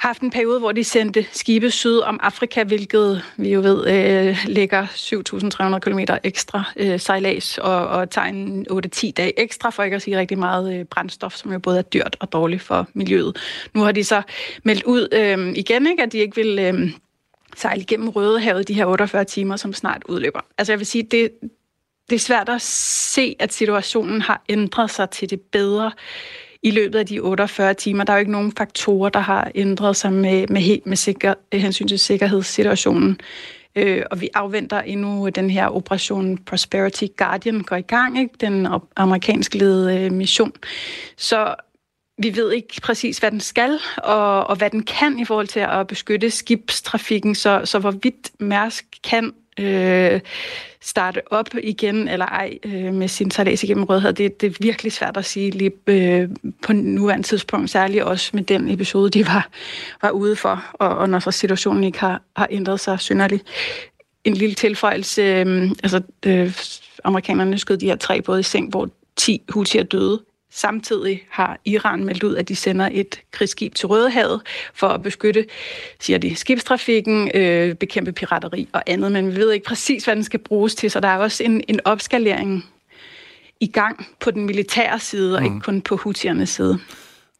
Speaker 15: haft en periode, hvor de sendte skibe syd om Afrika, hvilket vi jo ved øh, ligger 7.300 km ekstra øh, sejlads og, og tager en 8-10 dage ekstra, for ikke at sige rigtig meget øh, brændstof, som jo både er dyrt og dårligt for miljøet. Nu har de så meldt ud øh, igen, ikke, at de ikke vil øh, sejle igennem Rødehavet de her 48 timer, som snart udløber. Altså jeg vil sige, det, det er svært at se, at situationen har ændret sig til det bedre i løbet af de 48 timer. Der er jo ikke nogen faktorer, der har ændret sig med, med, med sikker, øh, hensyn til sikkerhedssituationen. Øh, og vi afventer endnu den her operation Prosperity Guardian går i gang, ikke? den amerikansk ledede øh, mission. Så vi ved ikke præcis, hvad den skal, og, og hvad den kan i forhold til at beskytte skibstrafikken, så, så hvorvidt Mærsk kan øh, starte op igen eller ej øh, med sin sejlads igennem Rødhavet, det, det er virkelig svært at sige lige øh, på nuværende tidspunkt, særligt også med den episode, de var, var ude for, og, og når så situationen ikke har, har ændret sig synderligt. En lille tilføjelse, øh, altså øh, amerikanerne skød de her tre både i seng, hvor 10 hutier døde Samtidig har Iran meldt ud, at de sender et krigsskib til Rødehavet for at beskytte, siger de, skibstrafikken, øh, bekæmpe pirateri og andet, men vi ved ikke præcis, hvad den skal bruges til, så der er også en, en opskalering i gang på den militære side, og mm. ikke kun på hutiernes side.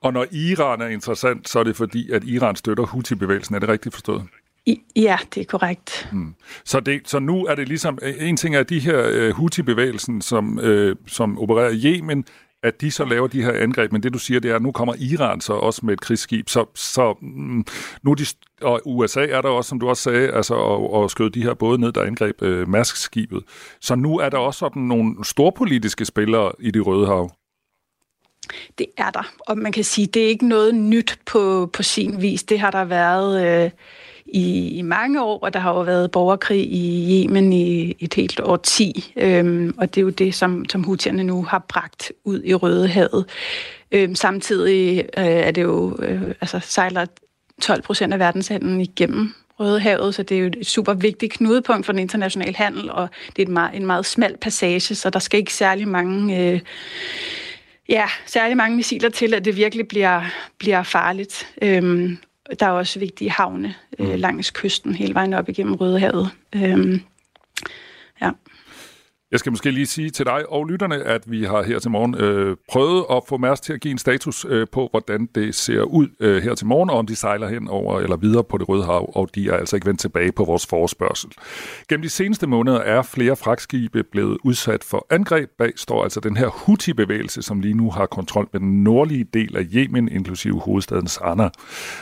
Speaker 3: Og når Iran er interessant, så er det fordi, at Iran støtter Houthi-bevægelsen. Er det rigtigt forstået?
Speaker 15: I, ja, det er korrekt.
Speaker 3: Mm. Så, det, så nu er det ligesom, en ting er de her uh, Houthi-bevægelsen, som, uh, som opererer i Yemen, at de så laver de her angreb, men det du siger, det er, at nu kommer Iran så også med et krigsskib, så, så mm, nu de, og USA er der også, som du også sagde, altså, og, og skød de her både ned, der angreb øh, Mærsk-skibet. Så nu er der også sådan nogle storpolitiske spillere i det Røde Hav.
Speaker 15: Det er der, og man kan sige, det er ikke noget nyt på, på sin vis. Det har der været... Øh i, i mange år, og der har jo været borgerkrig i Yemen i et helt årti, 10, øhm, og det er jo det, som, som hutierne nu har bragt ud i Rødehavet. Øhm, samtidig øh, er det jo, øh, altså sejler 12 procent af verdenshandlen igennem Rødehavet, så det er jo et super vigtigt knudepunkt for den internationale handel, og det er en meget, en meget smal passage, så der skal ikke særlig mange... Øh, ja, særlig mange missiler til, at det virkelig bliver, bliver farligt. Øhm, der er også vigtige havne øh, mm. langs kysten hele vejen op igennem Rødehavet. Øhm, ja.
Speaker 3: Jeg skal måske lige sige til dig og lytterne, at vi har her til morgen øh, prøvet at få Mærsk til at give en status øh, på, hvordan det ser ud øh, her til morgen, og om de sejler hen over eller videre på det Røde Hav, og de er altså ikke vendt tilbage på vores forespørgsel. Gennem de seneste måneder er flere fragtskibe blevet udsat for angreb. Bag står altså den her Houthi-bevægelse, som lige nu har kontrol med den nordlige del af Yemen, inklusive hovedstaden Sanaa.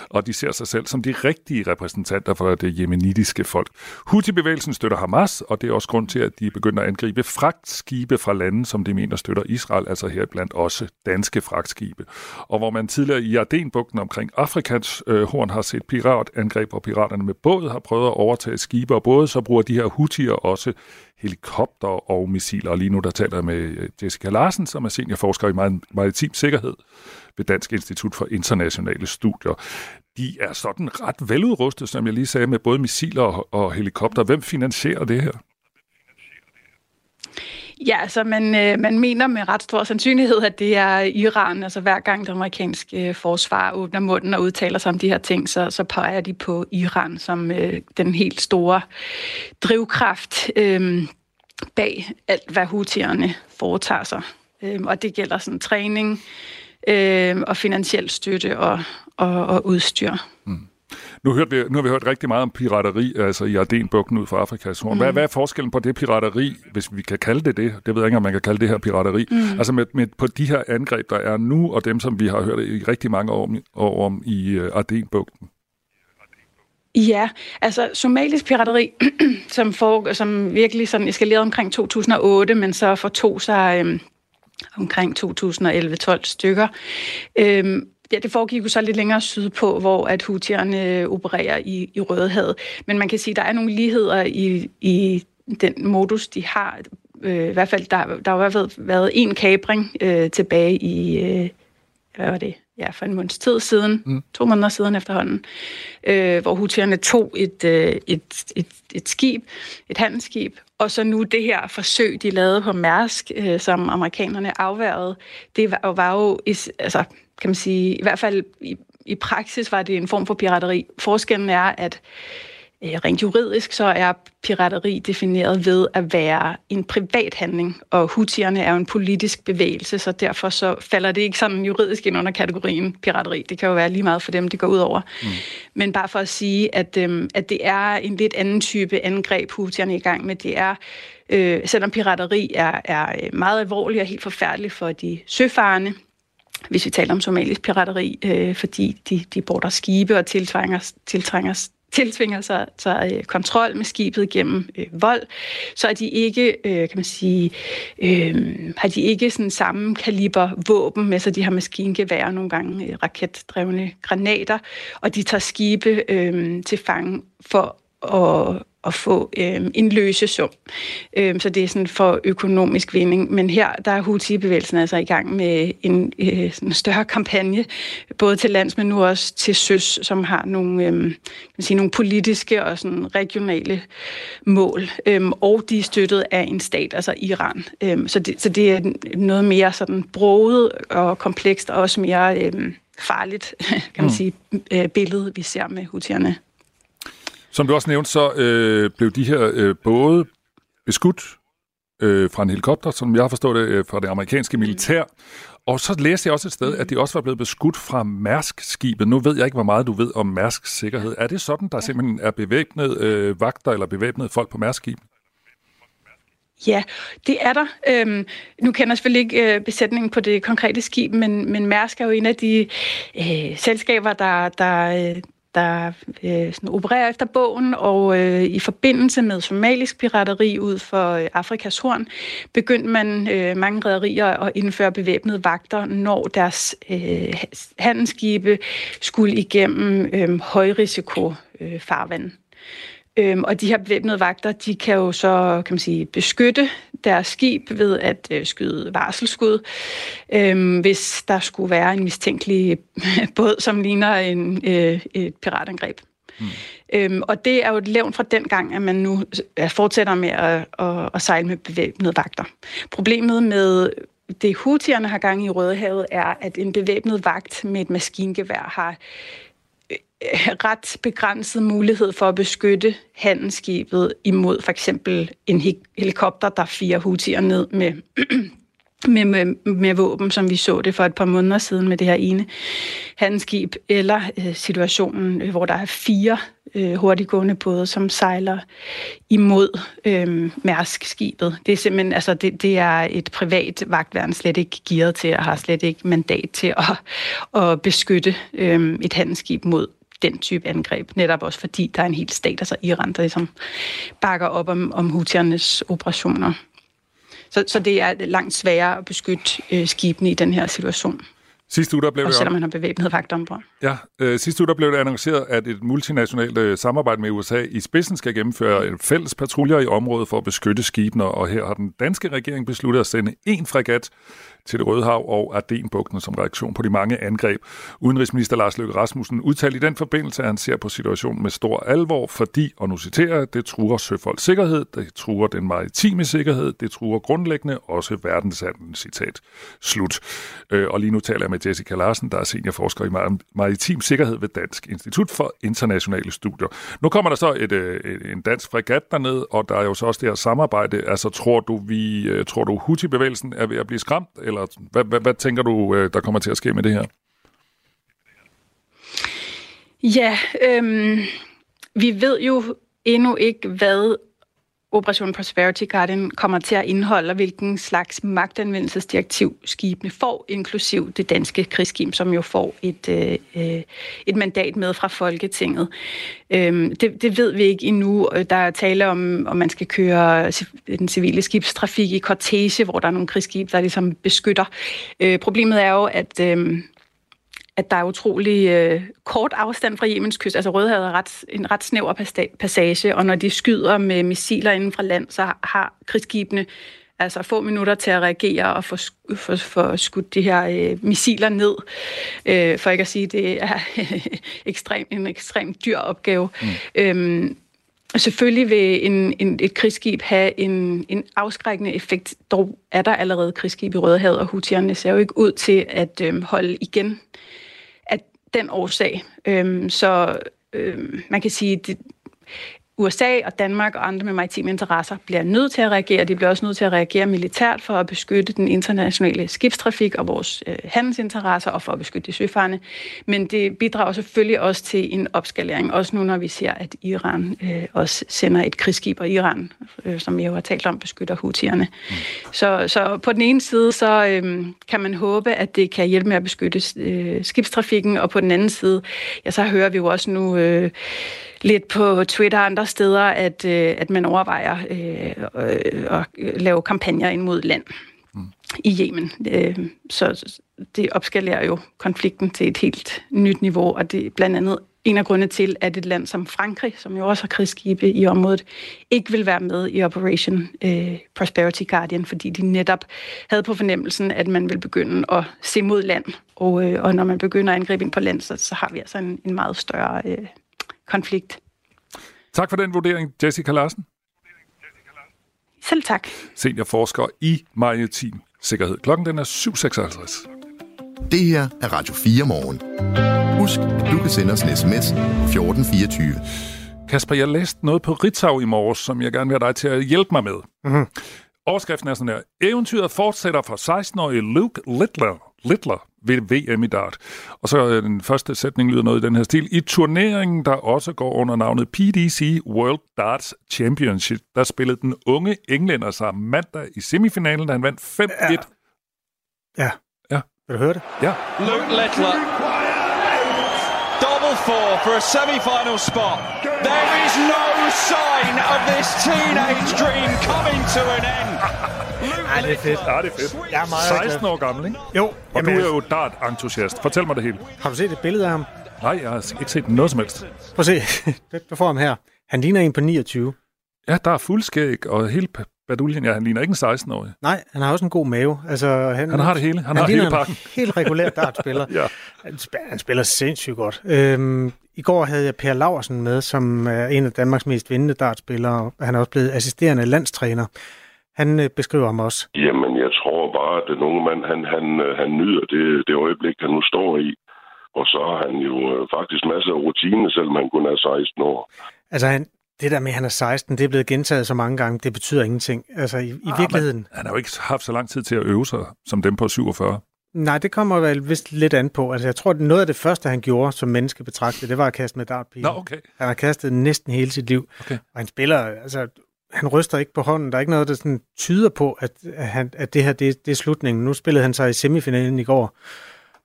Speaker 3: Og de ser sig selv som de rigtige repræsentanter for det jemenitiske folk. Houthi-bevægelsen støtter Hamas, og det er også grund til, at de begynder at angribe skibe, fragtskibe fra lande, som de mener støtter Israel, altså heriblandt også danske fragtskibe. Og hvor man tidligere i Ardenbugten omkring Afrikans øh, horn har set piratangreb, og piraterne med båd har prøvet at overtage skibe og både, så bruger de her hutier også helikopter og missiler. Og lige nu der taler jeg med øh, Jessica Larsen, som er seniorforsker i maritim sikkerhed ved Dansk Institut for Internationale Studier. De er sådan ret veludrustet, som jeg lige sagde, med både missiler og, og helikopter. Hvem finansierer det her?
Speaker 15: Ja, så man, øh, man mener med ret stor sandsynlighed, at det er Iran. Altså hver gang det amerikanske øh, forsvar åbner munden og udtaler sig om de her ting, så, så peger de på Iran som øh, den helt store drivkraft øh, bag alt, hvad hutierne foretager sig. Øh, og det gælder sådan træning øh, og finansiel støtte og, og, og udstyr. Mm.
Speaker 3: Nu, hørte vi, nu har vi hørt rigtig meget om pirateri, altså i Ardenbugten ud fra Afrikas horn. Hvad, mm. hvad er forskellen på det pirateri, hvis vi kan kalde det det? Det ved jeg ikke, om man kan kalde det her pirateri. Mm. Altså med, med, på de her angreb, der er nu, og dem, som vi har hørt i rigtig mange år, år om i uh, Ardenbugten.
Speaker 15: Ja, altså somalisk pirateri, som, for, som virkelig sådan eskalerede omkring 2008, men så fortog sig øhm, omkring 2011-12 stykker. Øhm, Ja, det foregik jo så lidt længere sydpå, hvor at hutierne opererer i, i Rødehavet. Men man kan sige, at der er nogle ligheder i, i den modus, de har. Øh, I hvert fald, der, der har i hvert fald været en kabring øh, tilbage i, øh, hvad var det? Ja, for en måneds tid siden, mm. to måneder siden efterhånden, øh, hvor hutierne tog et, øh, et, et, et skib, et handelsskib, og så nu det her forsøg, de lavede på Mærsk, øh, som amerikanerne afværede, det var, var jo, altså, kan man sige, i hvert fald i, i praksis var det en form for pirateri. Forskellen er, at øh, rent juridisk så er pirateri defineret ved at være en privat handling, og hutierne er jo en politisk bevægelse, så derfor så falder det ikke sådan juridisk ind under kategorien pirateri. Det kan jo være lige meget for dem, det går ud over. Mm. Men bare for at sige, at, øh, at det er en lidt anden type angreb, hutierne er i gang med. Det er øh, selvom pirateri er, er meget alvorligt og helt forfærdeligt for de søfarende, hvis vi taler om somalisk pirateri, øh, fordi de, de border skibe og tiltrænger, tiltrænger, tiltvinger sig, sig øh, kontrol med skibet gennem øh, vold, så er de ikke, øh, kan man sige, øh, har de ikke sådan samme kaliber våben med sig. De har maskingevær og nogle gange øh, raketdrevne granater, og de tager skibe øh, til fange for at at få øh, en løsesum. Øh, så det er sådan for økonomisk vinding. Men her der er Houthi-bevægelsen altså i gang med en øh, sådan større kampagne, både til lands, men nu også til søs, som har nogle, øh, kan sige, nogle politiske og sådan regionale mål. Øh, og de er støttet af en stat, altså Iran. Øh, så, det, så det er noget mere sådan broget og komplekst, og også mere øh, farligt, kan man mm. sige, øh, billede, vi ser med Houthierne.
Speaker 3: Som du også nævnte, så øh, blev de her øh, både beskudt øh, fra en helikopter, som jeg har forstået det, øh, fra det amerikanske militær. Og så læste jeg også et sted, at de også var blevet beskudt fra Mærsk-skibet. Nu ved jeg ikke, hvor meget du ved om Mærsks sikkerhed. Er det sådan, der simpelthen er bevæbnet øh, vagter eller bevæbnede folk på Mærsk-skibet?
Speaker 15: Ja, det er der. Øhm, nu kender jeg selvfølgelig ikke øh, besætningen på det konkrete skib, men, men Mærsk er jo en af de øh, selskaber, der, der, øh, der øh, sådan opererer efter bogen, og øh, i forbindelse med somalisk pirateri ud for øh, Afrikas horn, begyndte man øh, mange rædderier at indføre bevæbnede vagter, når deres øh, handelsskibe skulle igennem øh, højrisiko øh, farvand. Øhm, og de her bevæbnede vagter, de kan jo så kan man sige, beskytte deres skib ved at øh, skyde varselskud, øhm, hvis der skulle være en mistænkelig båd, som ligner en, øh, et piratangreb. Mm. Øhm, og det er jo et levn fra den gang, at man nu fortsætter med at, at, at sejle med bevæbnede vagter. Problemet med det hutierne har gang i Rødehavet er, at en bevæbnet vagt med et maskingevær har Øh, ret begrænset mulighed for at beskytte handelsskibet imod for eksempel en helikopter, der firer hutier ned med, med, med, med våben, som vi så det for et par måneder siden med det her ene handelsskib, eller øh, situationen, øh, hvor der er fire øh, hurtiggående både, som sejler imod øh, Mærsk-skibet. Det er simpelthen, altså det, det er et privat vagtværn slet ikke gearet til, og har slet ikke mandat til at, at beskytte øh, et handelsskib mod den type angreb. Netop også fordi der er en hel stat, altså Iran, der ligesom bakker op om, om hutiernes operationer. Så, så det er langt sværere at beskytte øh, skibene i den her situation.
Speaker 3: Sidste uge, der blev
Speaker 15: og selvom man har bevæbnet vagt ombord.
Speaker 3: Ja, øh, sidste uge der blev det annonceret, at et multinationalt øh, samarbejde med USA i spidsen skal gennemføre en fælles patruljer i området for at beskytte skibene, og her har den danske regering besluttet at sende en fregat til det Røde Hav og Ardenbugten som reaktion på de mange angreb. Udenrigsminister Lars Løkke Rasmussen udtalte i den forbindelse, at han ser på situationen med stor alvor, fordi, og nu citerer jeg, det truer søfolks sikkerhed, det truer den maritime sikkerhed, det truer grundlæggende også verdenshandlen, citat. Slut. Øh, og lige nu taler jeg med Jessica Larsen, der er seniorforsker i maritim sikkerhed ved Dansk Institut for Internationale Studier. Nu kommer der så øh, et, en dansk fregat derned, og der er jo så også det her samarbejde. Altså, tror du, vi, øh, tror du Houthi-bevægelsen er ved at blive skræmt, eller hvad, hvad, hvad tænker du, øh, der kommer til at ske med det her?
Speaker 15: Ja, øhm, vi ved jo endnu ikke, hvad Operation Prosperity Guardian kommer til at indeholde, og hvilken slags magtanvendelsesdirektiv skibene får, inklusiv det danske krigsskib, som jo får et, øh, et mandat med fra Folketinget. Øhm, det, det ved vi ikke endnu. Der er tale om, om man skal køre den civile skibstrafik i kortege, hvor der er nogle krigsskib, der ligesom beskytter. Øh, problemet er jo, at... Øh, at der er utrolig øh, kort afstand fra Jemens kyst. Altså Rødhavet er ret, en ret snæver passage, og når de skyder med missiler inden fra land, så har krigsskibene altså få minutter til at reagere og få, få, få skudt de her øh, missiler ned. Øh, for ikke at sige, at det er ekstrem, en ekstremt dyr opgave. Mm. Øhm, Selvfølgelig vil en, en, et krigsskib have en, en afskrækkende effekt. Dog er der allerede krigsskib i Rødehavet, og hutierne ser jo ikke ud til at øh, holde igen den årsag. Øhm, så øhm, man kan sige, det, USA og Danmark og andre med maritime interesser bliver nødt til at reagere. De bliver også nødt til at reagere militært for at beskytte den internationale skibstrafik og vores øh, handelsinteresser og for at beskytte de søfarende. Men det bidrager selvfølgelig også til en opskalering, også nu når vi ser, at Iran øh, også sender et krigsskib, og Iran, øh, som vi jo har talt om, beskytter hutierne. Mm. Så, så på den ene side, så øh, kan man håbe, at det kan hjælpe med at beskytte øh, skibstrafikken, og på den anden side, ja, så hører vi jo også nu... Øh, lidt på Twitter og andre steder, at, øh, at man overvejer øh, øh, at lave kampagner ind mod land mm. i Yemen. Øh, så det opskalerer jo konflikten til et helt nyt niveau, og det er blandt andet en af grundene til, at et land som Frankrig, som jo også har krigsskibe i området, ikke vil være med i Operation øh, Prosperity Guardian, fordi de netop havde på fornemmelsen, at man vil begynde at se mod land. Og, øh, og når man begynder at angribe ind på land, så, så har vi altså en, en meget større øh, konflikt.
Speaker 3: Tak for den vurdering, Jessica Larsen.
Speaker 15: Selv tak.
Speaker 3: Seniorforsker i maritim sikkerhed. Klokken den er 7.56.
Speaker 1: Det her er Radio 4 morgen. Husk, at du kan sende os en sms 1424.
Speaker 3: Kasper, jeg læste noget på Ritzau i morges, som jeg gerne vil have dig til at hjælpe mig med. Mm-hmm. Overskriften er sådan her. Eventyret fortsætter for 16-årige Luke Littler, Littler VM i dart. Og så øh, den første sætning lyder noget i den her stil. I turneringen, der også går under navnet PDC World Darts Championship, der spillede den unge englænder sig mandag i semifinalen, da han vandt 5-1.
Speaker 2: Ja. ja.
Speaker 3: Ja.
Speaker 2: Vil du høre det?
Speaker 3: Ja.
Speaker 14: Luke Littler. Double four for a semi-final spot. There is no sign of this teenage dream coming to an end.
Speaker 2: Ja, det er fedt.
Speaker 3: Ja, det er fedt.
Speaker 2: Jeg er meget
Speaker 3: 16 år gammel, ikke?
Speaker 2: Jo.
Speaker 3: Og
Speaker 2: Jamen,
Speaker 3: du er jo dart-entusiast. Fortæl mig det hele.
Speaker 2: Har du set et billede af ham?
Speaker 3: Nej, jeg har ikke set noget som helst.
Speaker 2: Prøv at se. Du får ham her. Han ligner en på 29.
Speaker 3: Ja, der er fuldskæg og helt baduljen. Ja, han ligner ikke en 16-årig.
Speaker 2: Nej, han har også en god mave. Altså, han,
Speaker 3: han har det hele. Han, han har
Speaker 2: hele
Speaker 3: pakken.
Speaker 2: helt regulær dartspiller.
Speaker 3: ja.
Speaker 2: han, spiller, han spiller sindssygt godt. Øhm, I går havde jeg Per Laversen med, som er en af Danmarks mest vindende dartspillere. Han er også blevet assisterende landstræner. Han øh, beskriver ham også.
Speaker 16: Jamen, jeg tror bare, at den unge mand, han, han, han nyder det, det øjeblik, han nu står i. Og så har han jo øh, faktisk masser af rutine, selvom han kun er 16 år.
Speaker 2: Altså, han, det der med, at han er 16, det er blevet gentaget så mange gange, det betyder ingenting. Altså, i, i
Speaker 3: ah,
Speaker 2: virkeligheden...
Speaker 3: Han har jo ikke haft så lang tid til at øve sig, som dem på 47.
Speaker 2: Nej, det kommer vel vist lidt an på. Altså, jeg tror, at noget af det første, han gjorde som menneske betragtet, det var at kaste med dartpil.
Speaker 3: Nå, okay.
Speaker 2: Han har kastet næsten hele sit liv.
Speaker 3: Okay.
Speaker 2: Og han spiller, altså, han ryster ikke på hånden. Der er ikke noget, der sådan tyder på, at, at, han, at det her det, det er slutningen. Nu spillede han sig i semifinalen i går,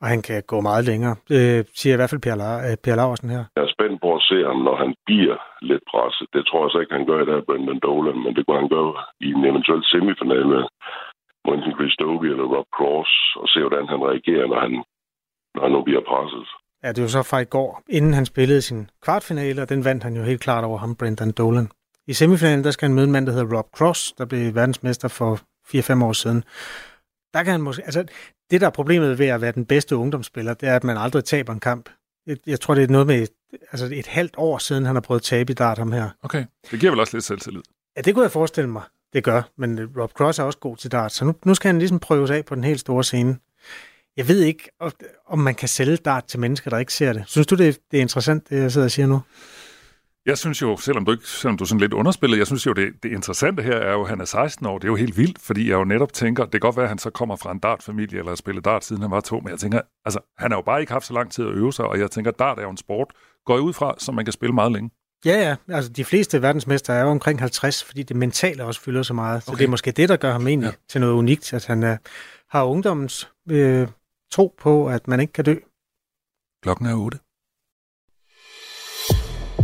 Speaker 2: og han kan gå meget længere. Det siger i hvert fald Per, La- per Laversen her.
Speaker 16: Jeg er spændt på at se ham, når han bliver lidt presset. Det tror jeg så ikke, han gør i dag, Brendan Dolan, men det kunne han gøre i en eventuel semifinale mod enten Chris Dobie eller Rob Cross, og se, hvordan han reagerer, når han når han nu bliver presset.
Speaker 2: Ja, det jo så fra i går, inden han spillede sin kvartfinale, og den vandt han jo helt klart over ham, Brendan Dolan. I semifinalen, der skal han møde en mand, der hedder Rob Cross, der blev verdensmester for 4-5 år siden. Der kan han måske, altså, det, der er problemet ved at være den bedste ungdomsspiller, det er, at man aldrig taber en kamp. Jeg, tror, det er noget med altså et halvt år siden, han har prøvet at tabe i dart, ham her.
Speaker 3: Okay, det giver vel også lidt selvtillid.
Speaker 2: Ja, det kunne jeg forestille mig, det gør. Men Rob Cross er også god til dart, så nu, nu skal han ligesom prøves af på den helt store scene. Jeg ved ikke, om man kan sælge dart til mennesker, der ikke ser det. Synes du, det er, det er interessant, det jeg sidder og siger nu?
Speaker 3: Jeg synes jo, selvom du, ikke, selvom du er sådan lidt underspillet, jeg synes jo, det, det interessante her er jo, at han er 16 år. Det er jo helt vildt, fordi jeg jo netop tænker, det kan godt være, at han så kommer fra en dartfamilie, eller har spillet dart, siden han var to, men jeg tænker, altså, han har jo bare ikke haft så lang tid at øve sig, og jeg tænker, dart er jo en sport, går ud fra, som man kan spille meget længe.
Speaker 2: Ja, ja. Altså, de fleste verdensmester er jo omkring 50, fordi det mentale også fylder så meget. Så okay. det er måske det, der gør ham egentlig ja. til noget unikt, at han uh, har ungdommens øh, tro på, at man ikke kan dø.
Speaker 3: Klokken er 8.